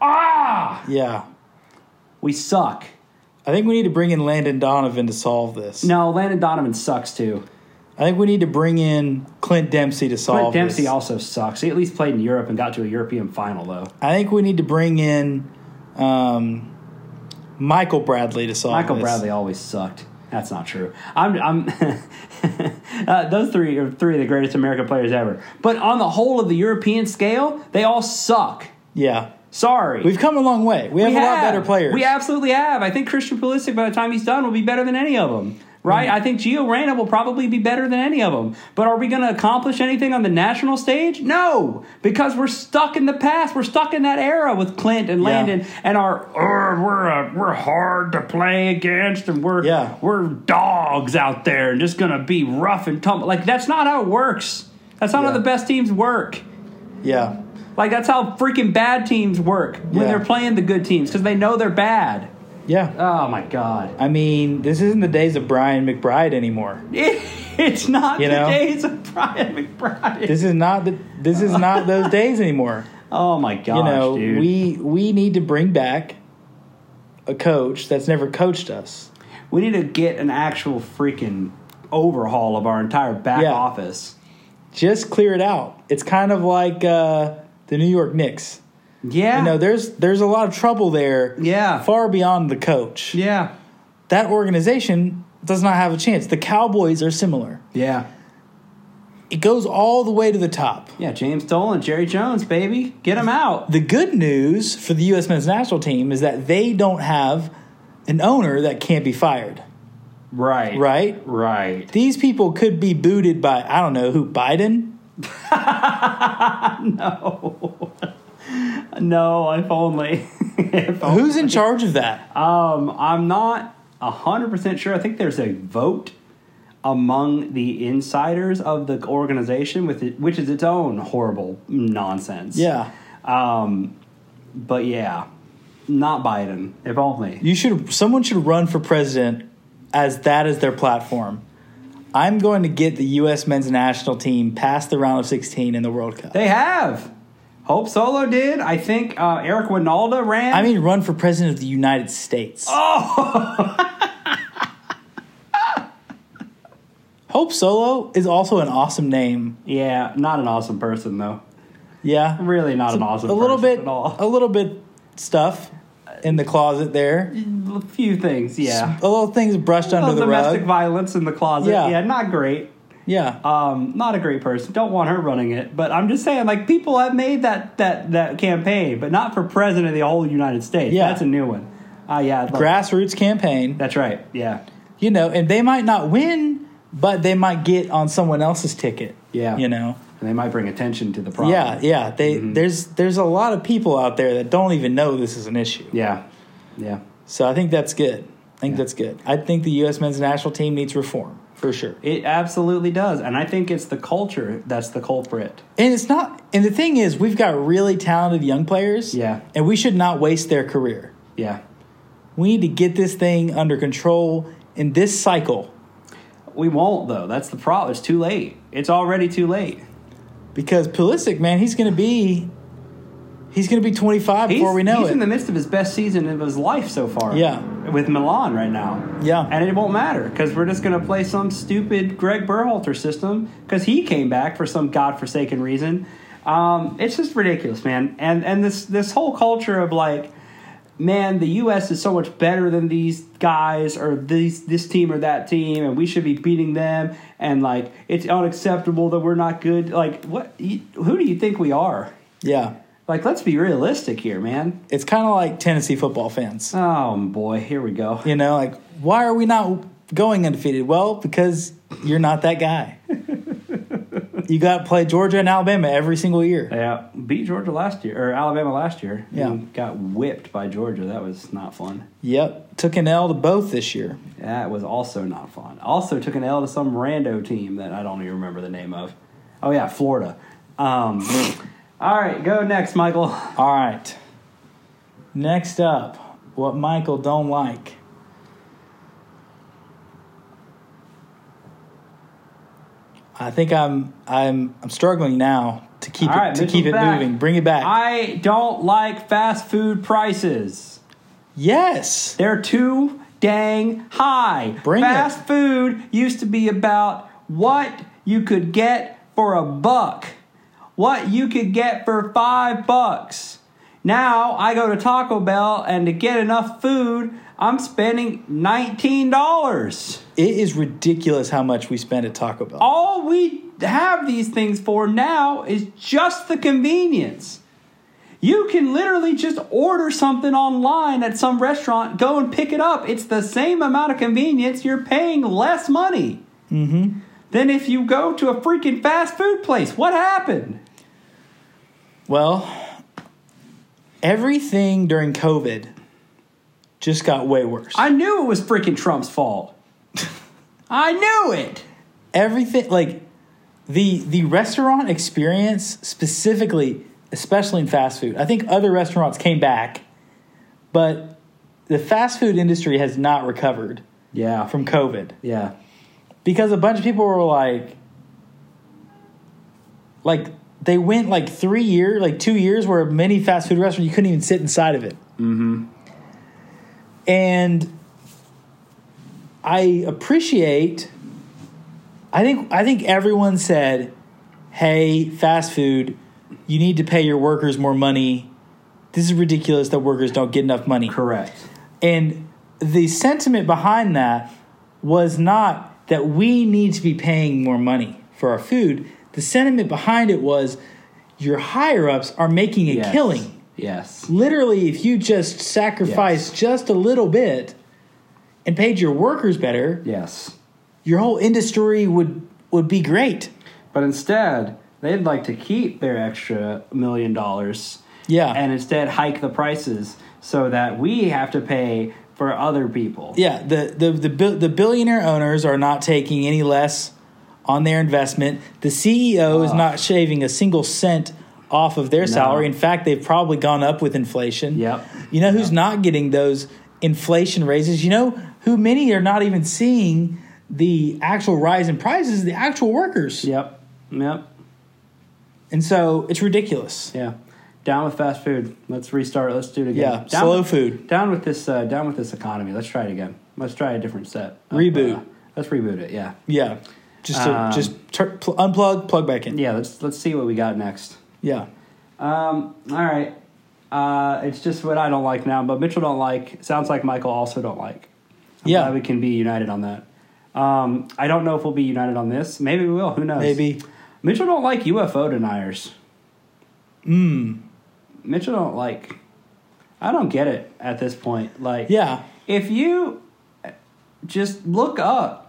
C: Ah,
B: Yeah.
C: we suck.
B: I think we need to bring in Landon Donovan to solve this.
C: No, Landon Donovan sucks too.
B: I think we need to bring in Clint Dempsey to solve
C: Clint Dempsey
B: this.
C: also sucks. He at least played in Europe and got to a European final, though.
B: I think we need to bring in um, Michael Bradley to solve this.
C: Michael
B: this.
C: Bradley always sucked. That's not true. I'm, I'm <laughs> uh, those three are three of the greatest American players ever. But on the whole of the European scale, they all suck.
B: Yeah.
C: Sorry.
B: We've come a long way. We have
C: We
B: a lot better players.
C: We absolutely have. I think Christian Pulisic, by the time he's done, will be better than any of them. Right?
B: Mm-hmm.
C: I think Gio Reyna will probably be better than any of them. But are we going to accomplish anything on the national stage? No, because we're stuck in the past. We're stuck in that era with Clint and
B: Yeah.
C: Landon and our "Uh, we're uh, we're hard to play against and we're
B: Yeah.
C: we're dogs out there and just going to be rough and tumble. Like that's not how it works. That's not how the best teams work.
B: yeah.
C: Like that's how freaking bad teams work when
B: Yeah.
C: they're playing the good teams because they know they're bad.
B: Yeah.
C: Oh my god,
B: I mean, this isn't the days of Brian McBride anymore. <laughs>
C: it's not
B: You
C: the
B: know?
C: days of Brian McBride.
B: This is not the this is not those days anymore. <laughs>
C: oh my gosh,
B: You know,
C: dude.
B: we we need to bring back a coach that's never coached us.
C: we need to get an actual freaking overhaul of our entire back
B: Yeah.
C: office.
B: Just clear it out. It's kind of like uh, the New York Knicks.
C: Yeah,
B: You know, there's there's a lot of trouble there.
C: Yeah.
B: Far beyond the coach.
C: yeah,
B: That organization does not have a chance. The Cowboys are similar.
C: yeah,
B: It goes all the way to the top.
C: yeah. James Dolan, Jerry Jones, baby, get him out.
B: The good news for the U.S. men's national team is that they don't have an owner that can't be fired.
C: Right,
B: Right?
C: right.
B: These people could be booted by I don't know who Biden. <laughs>
C: No, if only. <laughs> if only.
B: Who's in charge of that?
C: Um, I'm not hundred percent sure. I think there's a vote among the insiders of the organization, with it, which is its own horrible nonsense.
B: Yeah,
C: Um, but yeah, not Biden. If only.
B: you should. Someone should run for president as that is their platform. I'm going to get the U.S. men's national team past the round of 16 in the World Cup.
C: They have. Hope Solo did. I think uh, Eric Wynalda ran.
B: I mean, run for president of the United States.
C: Oh! <laughs>
B: Hope Solo is also an awesome name.
C: yeah, not an awesome person though.
B: Yeah,
C: Really, not an awesome.
B: a little
C: person
B: bit,
C: at all.
B: a little bit stuff in the closet there.
C: A few things, yeah.
B: A little things brushed under the
C: domestic
B: rug.
C: Domestic violence in the closet.
B: Yeah.
C: Yeah. not great.
B: Yeah,
C: Um, not a great person. Don't want her running it. But I'm just saying, like people have made that that that campaign, but not for president of the whole United States.
B: Yeah.
C: that's a new one. Uh, yeah,
B: grassroots campaign.
C: That's right. Yeah,
B: You know, and they might not win, but they might get on someone else's ticket.
C: Yeah.
B: you know.
C: and they might bring attention to the problem.
B: Yeah, yeah. They there's there's a lot of people out there that don't even know this is an issue.
C: yeah, yeah.
B: So I think that's good. I think that's good. I think the U.S. men's national team needs reform for sure.
C: It absolutely does, and I think it's the culture that's the culprit.
B: And it's not. And the thing is, we've got really talented young players.
C: Yeah.
B: And we should not waste their career.
C: Yeah,
B: We need to get this thing under control in this cycle
C: we won't though. That's the problem. It's too late. It's already too late.
B: because Pulisic, man, he's going to be he's going to be 25
C: He's,
B: before we know
C: he's
B: it.
C: He's in the midst of his best season of his life so far.
B: Yeah.
C: with Milan right now.
B: Yeah.
C: and it won't matter because we're just going to play some stupid Greg Berhalter system because he came back for some godforsaken reason. Um, it's just ridiculous, man. And and this this whole culture of like, man, the U.S. is so much better than these guys or these this team or that team, and we should be beating them. And like, it's unacceptable that we're not good. Like, what? Who do you think we are?
B: yeah.
C: Like, let's be realistic here, man.
B: It's kind of like Tennessee football fans.
C: Oh boy, here we go.
B: You know, like why are we not going undefeated? Well, because you're not that guy. <laughs> You got to play Georgia and Alabama every single year.
C: Yeah, beat Georgia last year or Alabama last year.
B: Yeah.
C: got whipped by Georgia. That was not fun.
B: Yep, took an L to both this year.
C: That was also not fun. Also took an L to some rando team that I don't even remember the name of. Oh yeah, Florida. Um, <laughs> all right, go next, Michael. <laughs>
B: All right. Next up, what Michael don't like. I think I'm I'm I'm struggling now to keep
C: All
B: it
C: right,
B: to keep it
C: back.
B: moving. Bring it back.
C: I don't like fast food prices.
B: yes.
C: They're too dang high.
B: Bring it.
C: Fast food used to be about what you could get for a buck, what you could get for five bucks. Now I go to Taco Bell and to get enough food, I'm spending $19.
B: It is ridiculous how much we spend at Taco Bell.
C: All we have these things for now is just the convenience. You can literally just order something online at some restaurant, go and pick it up. It's the same amount of convenience. You're paying less money mm-hmm. than if you go to a freaking fast food place. What happened?
B: Well, everything during COVID just got way worse.
C: I knew it was freaking Trump's fault. I knew it.
B: everything like the the restaurant experience specifically especially in fast food i think other restaurants came back but the fast food industry has not recovered
C: Yeah.
B: from covid
C: yeah.
B: because a bunch of people were like like they went like three years like two years where many fast food restaurants you couldn't even sit inside of it mm-hmm. and i appreciate i think i think everyone said hey fast food you need to pay your workers more money this is ridiculous that workers don't get enough money
C: Correct.
B: and the sentiment behind that was not that we need to be paying more money for our food. The sentiment behind it was your higher ups are making a
C: Yes.
B: killing.
C: Yes.
B: Literally, if you just sacrifice just a little bit and paid your workers better,
C: Yes.
B: your whole industry would would be great.
C: But instead, they'd like to keep their extra million dollars
B: Yeah.
C: and instead hike the prices so that we have to pay for other people.
B: Yeah, the the the, the billionaire owners are not taking any less on their investment. The CEO is not shaving a single cent off of their salary. In fact, they've probably gone up with inflation.
C: Yep.
B: You know who's not getting those inflation raises? You know who many are not even seeing the actual rise in prices? The actual workers.
C: Yep. Yep.
B: And so it's ridiculous.
C: Yeah. Down with fast food. Let's restart. Let's do it again.
B: Yeah,
C: Down
B: slow
C: with,
B: food.
C: Down with this. Uh, down with this economy. Let's try it again. Let's try a different set. of,
B: Reboot.
C: uh, let's reboot it. Yeah.
B: Yeah. Just to,
C: Um,
B: just tur- pl- unplug, plug back in.
C: Yeah. Let's let's see what we got next.
B: Yeah.
C: Um. All right. Uh, it's just what I don't like now, but Mitchell don't like. Sounds like Michael also don't like. I'm
B: Yeah.
C: we can be united on that. Um, I don't know if we'll be united on this. Maybe we will. Who knows?
B: Maybe.
C: Mitchell don't like UFO deniers.
B: Mm.
C: Mitchell don't like. I don't get it at this point. Like,
B: Yeah.
C: if you just look up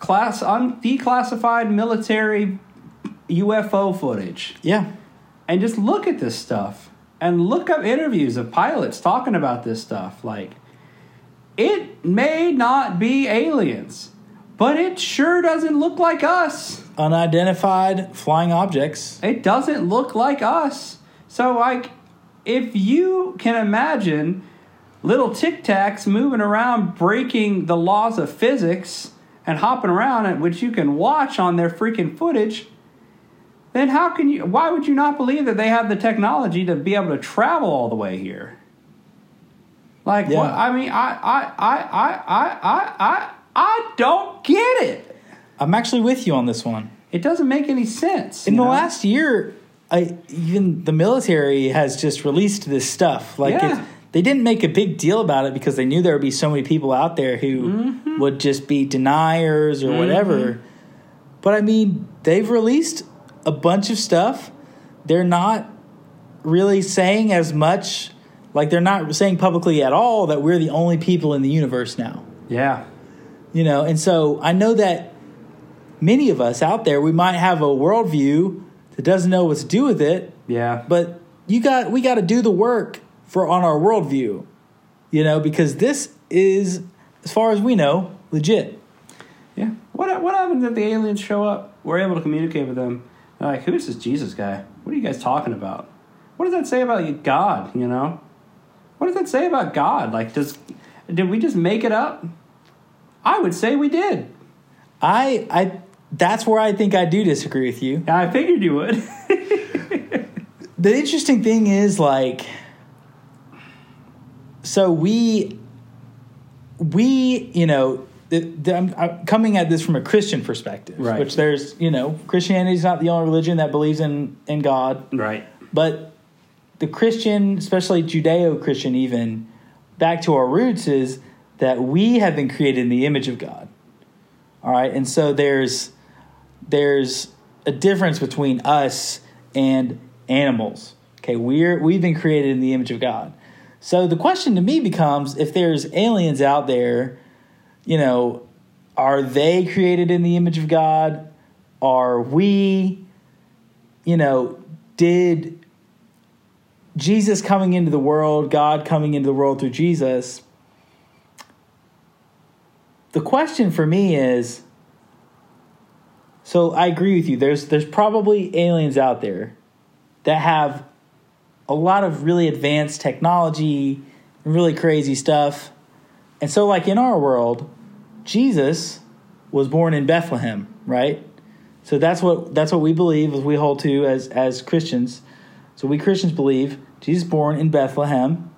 C: class un, declassified military UFO footage
B: Yeah.
C: and just look at this stuff and look up interviews of pilots talking about this stuff, like it may not be aliens, but it sure doesn't look like us.
B: Unidentified flying objects.
C: It doesn't look like us. So, like, if you can imagine little tic tacs moving around, breaking the laws of physics and hopping around, which you can watch on their freaking footage, then how can you? Why would you not believe that they have the technology to be able to travel all the way here? Like,
B: yeah.
C: what? I mean, I, I, I, I, I, I, I don't get it.
B: I'm actually with you on this one.
C: It doesn't make any sense.
B: In the
C: know?
B: last year, I, even the military has just released this stuff. Like,
C: yeah
B: they didn't make a big deal about it because they knew there would be so many people out there who
C: Mm-hmm.
B: would just be deniers or whatever. But I mean, they've released a bunch of stuff. They're not really saying as much. Like they're not saying publicly at all that we're the only people in the universe now.
C: yeah.
B: you know and so i know that many of us out there, we might have a worldview that doesn't know what to do with it,
C: Yeah.
B: but you got we got to do the work for on our worldview, you know, because this is, as far as we know, legit.
C: Yeah. What what happens if the aliens show up? We're able to communicate with them. They're like, who's this Jesus guy? What are you guys talking about? What does that say about God? You know, what does that say about God? Like, does did we just make it up? I would say we did.
B: I I that's where I think I do disagree with you.
C: I figured you would. <laughs>
B: The interesting thing is like so we we you know the, the, I'm, I'm coming at this from a Christian perspective,
C: Right.
B: which there's you know Christianity is not the only religion that believes in in God,
C: right.
B: but the Christian, especially Judeo Christian, even back to our roots, is that we have been created in the image of God. All right, and so there's there's a difference between us and animals. Okay, we're we've been created in the image of God. So the question to me becomes: if there's aliens out there, you know, are they created in the image of God? Are we? You know, did Jesus coming into the world, God coming into the world through Jesus. The question for me is so I agree with you. There's there's probably aliens out there that have a lot of really advanced technology really crazy stuff. And so like in our world, Jesus was born in Bethlehem, right? So that's what that's what we believe as we hold to as as Christians. So we Christians believe Jesus born in Bethlehem,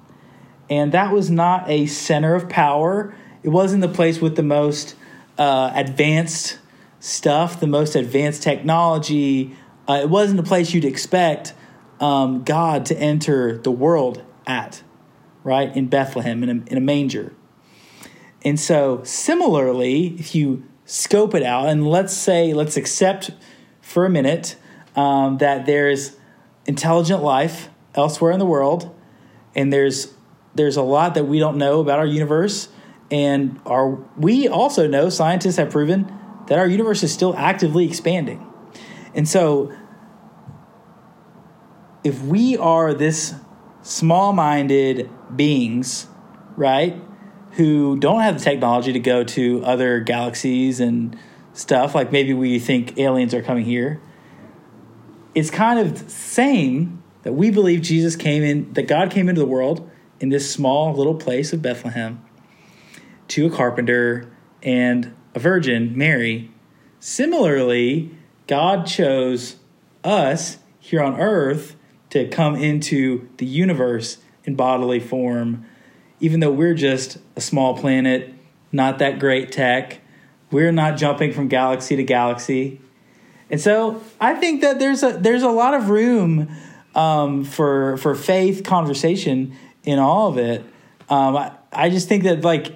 B: and that was not a center of power. It wasn't the place with the most uh, advanced stuff, the most advanced technology. Uh, it wasn't a place you'd expect um, God to enter the world at, right? In Bethlehem, in a, in a manger. And so, similarly, if you scope it out, and let's say, let's accept for a minute um, that there's intelligent life elsewhere in the world, and there's there's a lot that we don't know about our universe, and our we also know scientists have proven that our universe is still actively expanding, and so if we are this small-minded beings, right? who don't have the technology to go to other galaxies and stuff, like maybe we think aliens are coming here, it's kind of saying that we believe Jesus came in, that God came into the world in this small little place of Bethlehem to a carpenter and a virgin, Mary. Similarly, God chose us here on earth to come into the universe in bodily form even though we're just a small planet, not that great tech, we're not jumping from galaxy to galaxy. And so I think that there's a there's a lot of room um, for for faith conversation in all of it. Um, I, I just think that like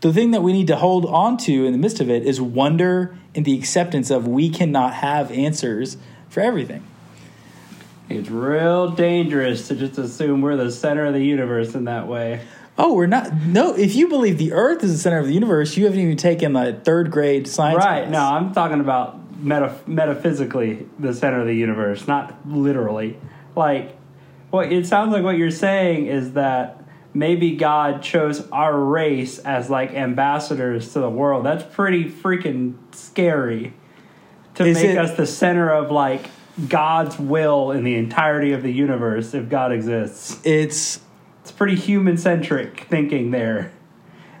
B: the thing that we need to hold on to in the midst of it is wonder and the acceptance of we cannot have answers for everything.
C: It's real dangerous to just assume we're the center of the universe in that way.
B: Oh, we're not. No, if you believe the Earth is the center of the universe, you haven't even taken a third grade science.
C: Right.
B: class.
C: No, I'm talking about meta- metaphysically the center of the universe, not literally. Like, what it sounds like what you're saying is that maybe God chose our race as like ambassadors to the world. That's pretty freaking scary to
B: Is
C: make
B: it-
C: us the center of like God's will in the entirety of the universe if God exists.
B: It's
C: It's pretty human centric thinking there.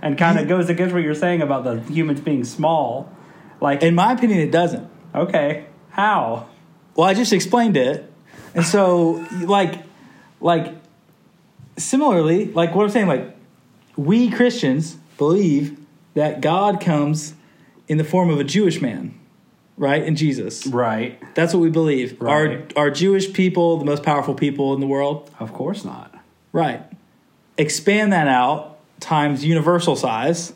C: And kind of goes against what you're saying about the humans being small. Like,
B: in my opinion, it doesn't.
C: okay, how?
B: Well, I just explained it, and so like, like, similarly, like what I'm saying, like, we Christians believe that God comes in the form of a Jewish man, right? In Jesus.
C: Right.
B: That's what we believe.
C: Right.
B: Are are Jewish people the most powerful people in the world?
C: Of course not.
B: Right. Expand that out times universal size.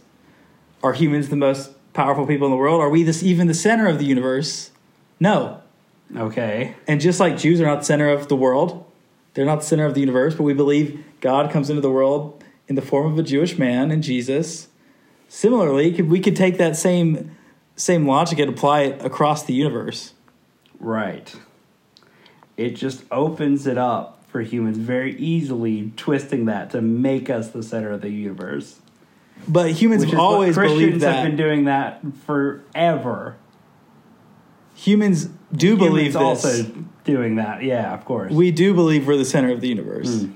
B: Are humans the most powerful people in the world? Are we this even the center of the universe? No.
C: Okay.
B: And just like Jews are not the center of the world, they're not the center of the universe, but we believe God comes into the world in the form of a Jewish man in Jesus. Similarly, we could take that same same logic and apply it across the universe.
C: Right. It just opens it up for humans very easily, twisting that to make us the center of the universe.
B: But humans have always believed that.
C: have been doing that forever.
B: humans do believe this.
C: also doing that. Yeah, of course.
B: we do believe we're the center of the universe.
C: Mm.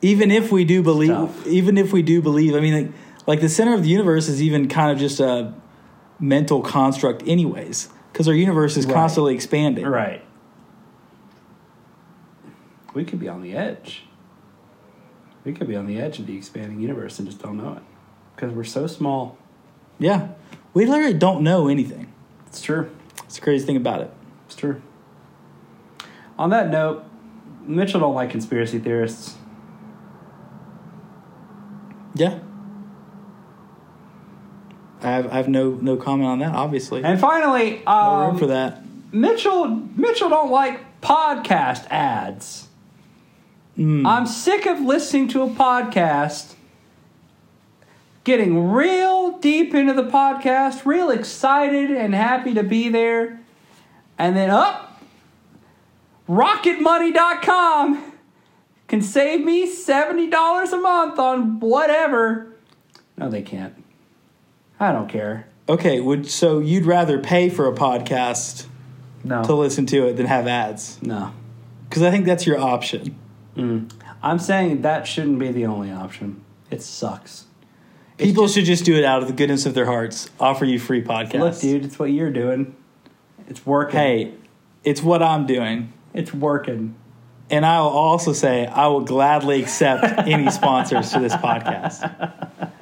B: Even if we do believe,
C: tough.
B: even if we do believe, I mean, like, like the center of the universe is even kind of just a mental construct, anyways, because our universe is
C: Right.
B: constantly expanding.
C: Right. We could be on the edge. We could be on the edge of the expanding universe and just don't know it. Because we're so small.
B: Yeah, we literally don't know anything.
C: It's true.
B: It's the crazy thing about it.
C: It's true. On that note, Mitchell don't like conspiracy theorists.
B: Yeah. I have, I have no no comment on that. Obviously,
C: And finally,
B: no
C: um,
B: room for that.
C: Mitchell Mitchell don't like podcast ads.
B: Hmm.
C: I'm sick of listening to a podcast, getting real deep into the podcast, real excited and happy to be there, and then up, rocketmoney.com can save me $70 a month on whatever. No, they can't. I don't care.
B: Okay, would so you'd rather pay for a podcast
C: No.
B: to listen to it than have ads?
C: no.
B: Because I think that's your option. Mm.
C: I'm saying that shouldn't be the only option. It sucks.
B: People should just do it out of the goodness of their hearts. Offer you free podcasts.
C: Look, dude, it's what you're doing. It's working.
B: Hey, it's what I'm doing.
C: it's working.
B: And I will also say I will gladly accept any sponsors to this podcast. <laughs>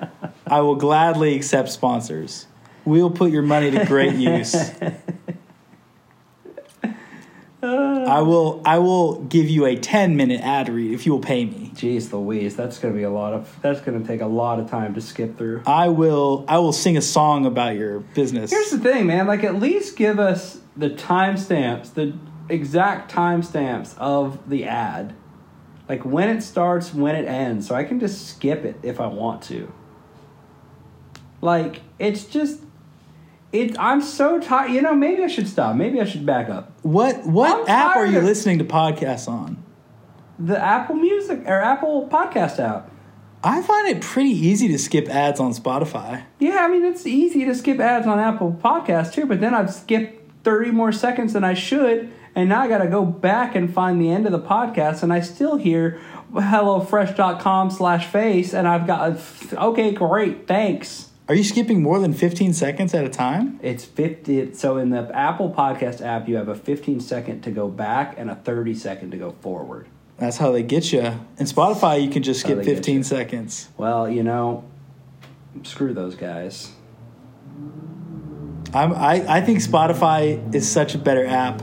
B: I will gladly accept sponsors. We will put your money to great <laughs> use. I will I will give you a 10 minute ad read if you will pay me.
C: Jeez Louise, that's gonna be a lot of. That's gonna take a lot of time to skip through.
B: I will I will sing a song about your business.
C: Here's the thing, man. Like, at least give us the timestamps, the exact timestamps of the ad, like when it starts, when it ends, so I can just skip it if I want to. Like, it's just. It, I'm so tired. You know, maybe I should stop. Maybe I should back up.
B: what what
C: I'm
B: app are you
C: of-
B: listening to podcasts on?
C: The Apple Music or Apple Podcast app.
B: I find it pretty easy to skip ads on Spotify.
C: Yeah, I mean it's easy to skip ads on Apple Podcasts too, but then I've skipped 30 more seconds than I should, and now I got to go back and find the end of the podcast, and I still hear hellofresh.com slash face, and I've got okay, great, thanks.
B: Are you skipping more than 15 seconds at a time?
C: It's 50. So in the Apple Podcast app, you have a 15 second to go back and a 30 second to go forward.
B: That's how they get you. In Spotify, you can just skip 15 seconds.
C: Well, you know, screw those guys.
B: I'm, I, I think Spotify is such a better app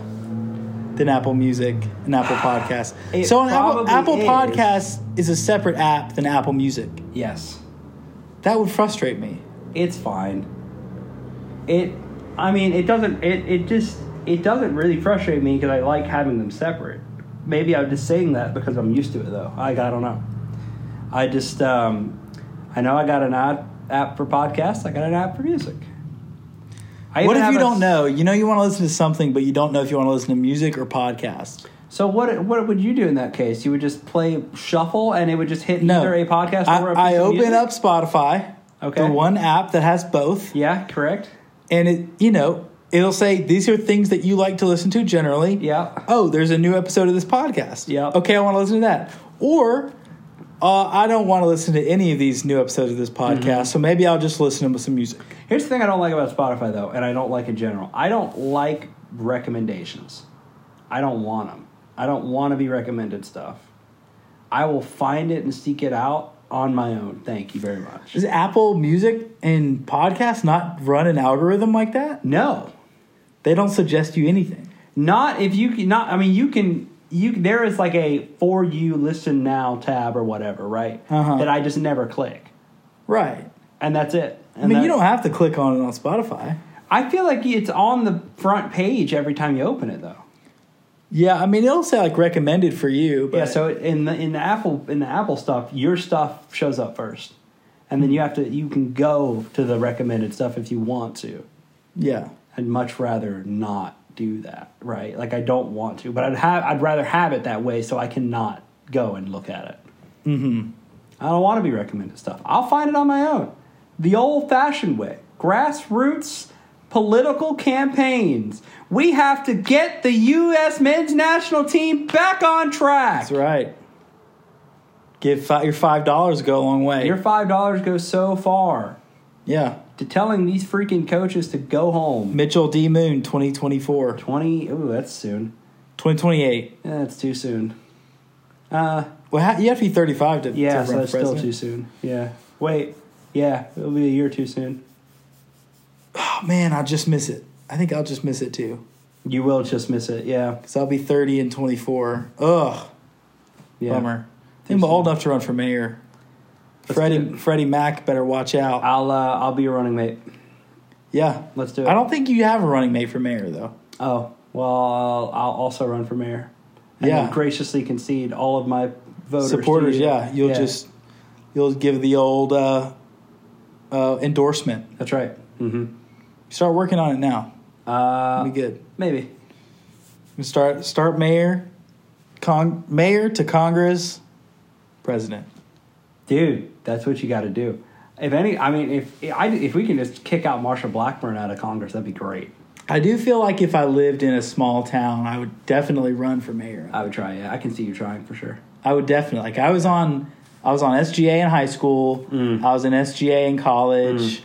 B: than Apple Music and Apple <sighs> Podcasts.
C: It
B: so an Apple, Apple
C: is.
B: Podcasts is a separate app than Apple Music.
C: Yes.
B: That would frustrate me.
C: It's fine. It, I mean, it doesn't. It it just it doesn't really frustrate me because I like having them separate. Maybe I'm just saying that because I'm used to it though. I I don't know. I just um, I know I got an app app for podcasts. I got an app for music. I
B: What if you don't know? You know you want to listen to something, but you don't know if you want to listen to music or podcasts.
C: So what what would you do in that case? You would just play shuffle and it would just hit
B: No,
C: either a podcast
B: I,
C: or a
B: I
C: piece of
B: open
C: music?
B: up Spotify,
C: Okay.
B: the one app that has both,
C: Yeah, correct.
B: and it you know it'll say these are things that you like to listen to generally.
C: Yeah.
B: Oh, there's a new episode of this podcast.
C: Yeah.
B: Okay, I want to listen to that. Or uh, I don't want to listen to any of these new episodes of this podcast,
C: Mm-hmm.
B: so maybe I'll just listen to some music.
C: Here's the thing I don't like about Spotify though, and I don't like in general. I don't like recommendations. I don't want them. I don't want to be recommended stuff. I will find it and seek it out on my own. Thank you very much.
B: Does Apple Music and podcasts not run an algorithm like that?
C: No,
B: They don't suggest you anything.
C: not if you can. Not I mean you can. You there is like a for you listen now tab or whatever, right?
B: Uh-huh.
C: That I just never click,
B: Right.
C: and that's it.
B: I mean, you don't have to click on it on Spotify.
C: I feel like it's on the front page every time you open it, though.
B: Yeah, I mean, it'll say like recommended for you, but
C: Yeah, so in the in the Apple in the Apple stuff, your stuff shows up first, and then you have to you can go to the recommended stuff if you want to.
B: Yeah.
C: I'd much rather not do that, right? Like I don't want to, but I'd have I'd rather have it that way so I cannot go and look at it. Mm-hmm. I don't want to be recommended stuff. I'll find it on my own. The old fashioned way. Grassroots political campaigns. We have to get the US men's national team back on track.
B: That's right. Give your five dollars go a long way.
C: Your five dollars goes so far
B: yeah.
C: to telling these freaking coaches to go home.
B: Mitchell D. Moon, 2024.
C: Twenty. Ooh, that's soon.
B: 2028.
C: Yeah, that's too soon. Uh,
B: Well, you have to be 35 to,
C: yeah,
B: to
C: so that's
B: for
C: still too soon. Yeah. Wait. Yeah, it'll be a year too soon.
B: Oh, man, I'll just miss it. I think I'll just miss it too.
C: You will just miss it. Yeah.
B: Because I'll be 30 and 24. Ugh.
C: Yeah.
B: Bummer. I think I'm old enough to run for mayor.
C: Let's
B: Freddie. Freddie Mac better watch out.
C: I'll uh, I'll be your running mate.
B: yeah.
C: Let's do it.
B: I don't think you have a running mate for mayor, though.
C: Oh well, I'll, I'll also run for mayor. And
B: Yeah.
C: graciously concede all of my voters.
B: Supporters,
C: you.
B: yeah. You'll just, you'll give the old uh, uh, endorsement.
C: That's right. Mm-hmm.
B: Start working on it now.
C: Uh,
B: Be good.
C: maybe.
B: Start, start mayor, con- mayor to Congress, president.
C: Dude, that's what you got to do. If any, I mean, if I if we can just kick out Marsha Blackburn out of Congress, that'd be great.
B: I do feel like if I lived in a small town, I would definitely run for mayor.
C: I would try. Yeah, I can see you trying for sure.
B: I would definitely like. I was on, I was on SGA in high school.
C: Mm.
B: I was in SGA in college.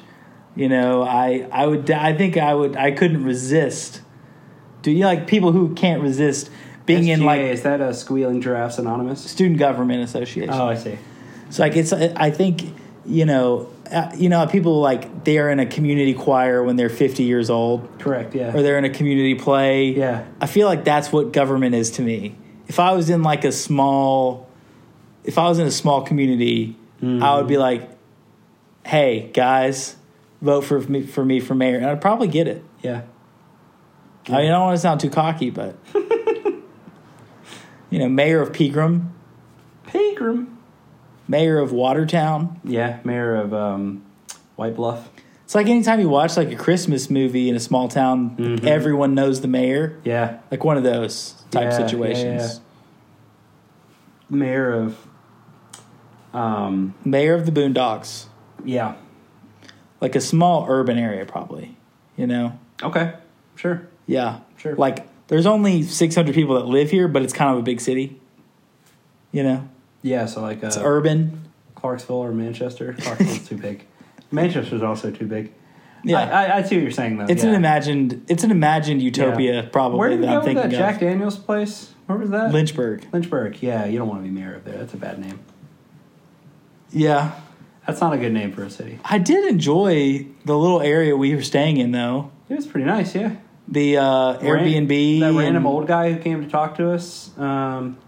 B: You know, I I would. I think I would. I couldn't resist. Do you like people who can't resist being in like
C: is that a Squealing Giraffes Anonymous?
B: student government association?
C: Oh, I see.
B: So like it's. I think you know. Uh, you know, people like they're in a community choir when they're 50 years old,
C: Correct. Yeah.
B: or they're in a community play.
C: Yeah.
B: I feel like that's what government is to me. If I was in like a small, if I was in a small community, I would be like, "Hey guys, vote for me for me for mayor," and I'd probably get it.
C: yeah.
B: I mean, I don't want to sound too cocky, but <laughs> you know, mayor of Pegram,
C: Pegram.
B: mayor of Watertown.
C: Yeah, mayor of um, White Bluff.
B: It's like anytime you watch like a Christmas movie in a small town, everyone knows the mayor.
C: Yeah,
B: Like one of those type
C: Yeah, yeah,
B: situations.
C: yeah. mayor of. Um,
B: Mayor of the Boondocks,
C: yeah.
B: Like a small urban area, probably. You know,
C: Okay. Sure.
B: yeah,
C: Sure.
B: Like there's only 600 people that live here, but it's kind of a big city. You know,
C: Yeah. So like uh,
B: it's urban.
C: Clarksville or Manchester. Clarksville's <laughs> too big. Manchester's also too big.
B: Yeah.
C: I, I, I see what you're saying though.
B: It's
C: yeah.
B: an imagined. It's an imagined utopia,
C: Yeah.
B: probably
C: Where did
B: that
C: go
B: I'm
C: with
B: thinking
C: that
B: of.
C: Jack Daniels place? Where was that?
B: Lynchburg.
C: Lynchburg. Yeah, you don't want to be mayor of there. That's a bad name.
B: Yeah,
C: That's not a good name for a city.
B: I did enjoy the little area we were staying in, though.
C: It was pretty nice. Yeah.
B: The uh, Airbnb.
C: That random old guy who came to talk to us um,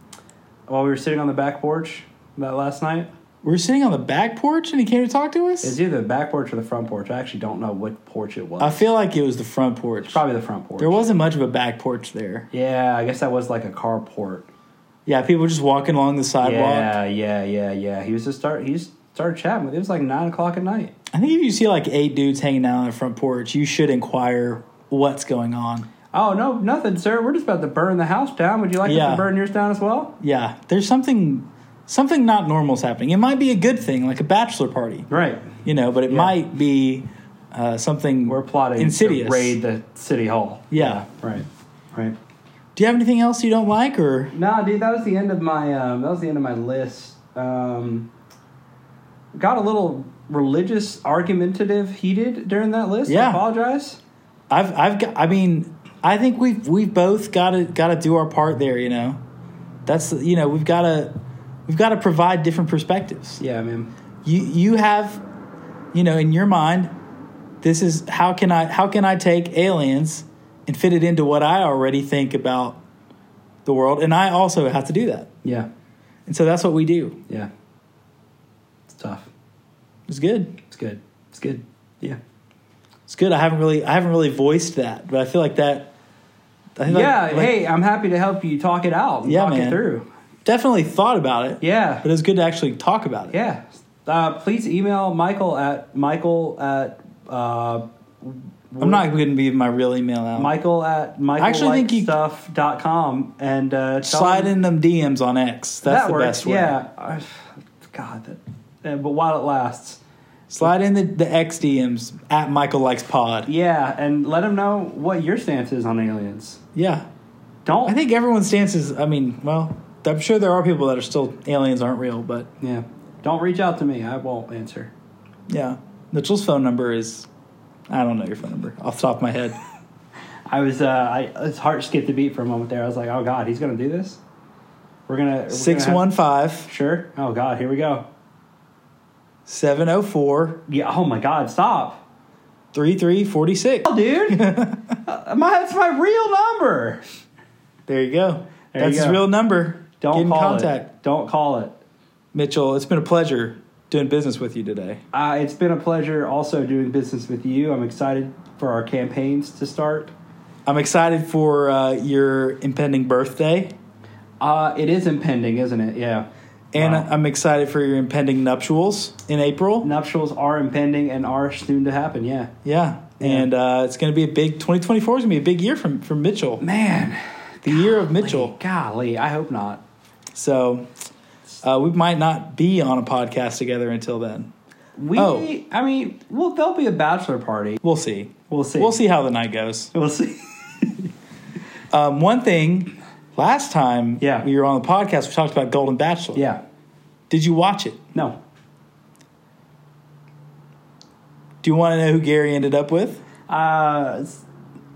C: while we were sitting on the back porch that last night.
B: We were sitting on the back porch, and he came to talk to us.
C: It's either the back porch or the front porch. I actually don't know what porch it was.
B: I feel like it was the front porch.
C: Probably the front porch.
B: There wasn't much of a back porch there.
C: Yeah, I guess that was like a carport.
B: Yeah, people were just walking along the sidewalk.
C: Yeah, yeah, yeah, yeah. He was just start. He just started chatting with. It was like nine o'clock at night.
B: I think if you see like eight dudes hanging out on the front porch, you should inquire what's going on.
C: Oh no, nothing, sir. We're just about to burn the house down. Would you like us to burn yours down as well?
B: Yeah, there's something something not normal is happening. It might be a good thing, like a bachelor party,
C: Right.
B: you know, but it
C: Yeah.
B: might be uh, something
C: We're plotting
B: insidious.
C: to raid the city hall.
B: Yeah.
C: Right. Right.
B: Do you have anything else you don't like, or
C: Nah, dude, that was the end of my um, that was the end of my list. Um, got a little religious, argumentative, heated during that list. I
B: Yeah.
C: apologize.
B: I've I've got. I mean, I think we've we've both got to got to do our part there. You know, that's you know we've got to we've got to provide different perspectives.
C: Yeah, man.
B: You you have, you know, in your mind, this is how can I how can I take aliens and fit it into what I already think about the world, and I also have to do that,
C: Yeah,
B: and so that's what we do.
C: yeah. It's tough.
B: It's good.
C: It's good. It's good. Yeah.
B: It's good. I haven't really I haven't really voiced that, but I feel like that. I
C: yeah.
B: like- like,
C: hey, I'm happy to help you talk it out. And
B: Yeah,
C: talk
B: man.
C: it through.
B: definitely thought about it.
C: Yeah.
B: But it's good to actually talk about it.
C: Yeah. Uh, please email Michael at Michael at uh,
B: I'm not going to be my real email out.
C: Michael at michael
B: actually think you-
C: and uh,
B: Slide in them DMs on X. That's
C: that
B: the
C: works.
B: best way.
C: Yeah. God, that, yeah, but while it lasts.
B: Slide in the, the X DMs at Michael Likes Pod.
C: Yeah, and let him know what your stance is on aliens.
B: Yeah.
C: Don't.
B: I think everyone's stance is, I mean, well, I'm sure there are people that are still aliens aren't real, but
C: Yeah. Don't reach out to me. I won't answer.
B: yeah. Mitchell's phone number is, I don't know your phone number off the top of my head. <laughs>
C: I was, uh, I, his heart skipped a beat for a moment there. I was like, oh, God, he's going to do this? We're going to.
B: 615
C: Sure. Oh, God, here we go.
B: 704
C: Yeah. Oh, my God, stop.
B: 3346.
C: Oh, dude. <laughs> uh, my, that's my real number.
B: There you go.
C: There
B: That's
C: you
B: his
C: go.
B: real number.
C: Don't
B: Get in
C: call
B: contact.
C: it. Don't call it.
B: Mitchell, it's been a pleasure doing business with you today.
C: Uh, it's been a pleasure also doing business with you. I'm excited for our campaigns to start.
B: I'm excited for uh, your impending birthday,
C: Uh, it is impending, isn't it? Yeah.
B: And
C: Wow.
B: I'm excited for your impending nuptials in April.
C: Nuptials are impending and are soon to happen. Yeah.
B: Yeah, and uh, it's going to be a big 2024 is going to be a big year from from Mitchell,
C: Man,
B: the year of Mitchell.
C: golly, I hope not.
B: So uh, we might not be on a podcast together until then.
C: We,
B: Oh.
C: I mean, well, there'll be a bachelor party.
B: We'll see.
C: We'll see.
B: We'll see how the night goes.
C: We'll see. <laughs>
B: Um, one thing, last time
C: Yeah.
B: we were on the podcast, we talked about Golden Bachelor.
C: yeah.
B: Did you watch it?
C: No.
B: Do you want to know who Gary ended up with?
C: Uh,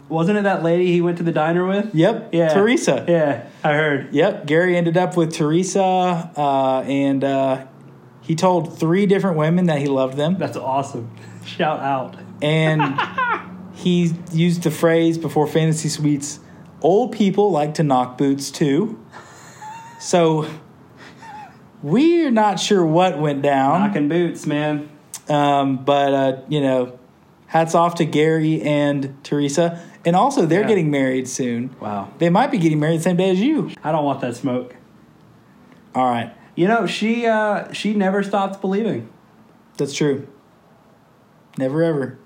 C: wasn't it that lady he went to the diner with?
B: Yep.
C: Yeah.
B: Theresa.
C: Yeah, I heard.
B: Yep. Gary ended up with Theresa, uh, and uh, he told three different women that he loved them.
C: That's awesome. Shout out.
B: And <laughs> he used the phrase before Fantasy Suites old people like to knock boots too. So we're not sure what went down.
C: Knocking boots, man.
B: Um, but uh, you know, hats off to Gary and Theresa, and also they're
C: Yeah.
B: getting married soon.
C: Wow.
B: They might be getting married the same day as you.
C: I don't want that smoke.
B: All right,
C: You know, she uh, she never stopped believing.
B: that's true. Never ever.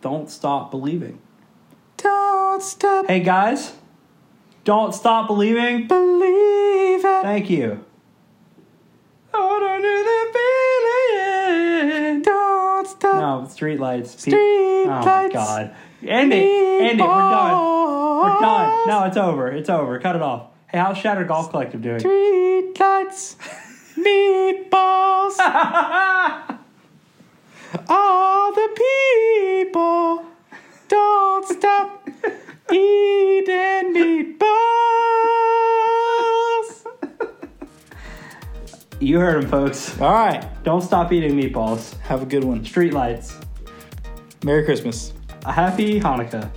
C: Don't stop believing.
B: Don't stop
C: Hey guys, don't stop believing.
B: Believe it.
C: Thank you. Hold on to the feeling.
B: Don't stop.
C: No, street lights.
B: Street
C: oh my
B: lights.
C: god. End it. End it. We're done. We're done. No, it's over. It's over. Cut it off. Hey, how's Shattered Golf Collective doing?
B: Street lights, <laughs> meatballs. All the people don't stop <laughs> eating meatballs.
C: You heard him, folks.
B: All right,
C: Don't stop eating meatballs.
B: have a good one.
C: Street lights.
B: Merry Christmas.
C: A happy Hanukkah.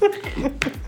C: <laughs>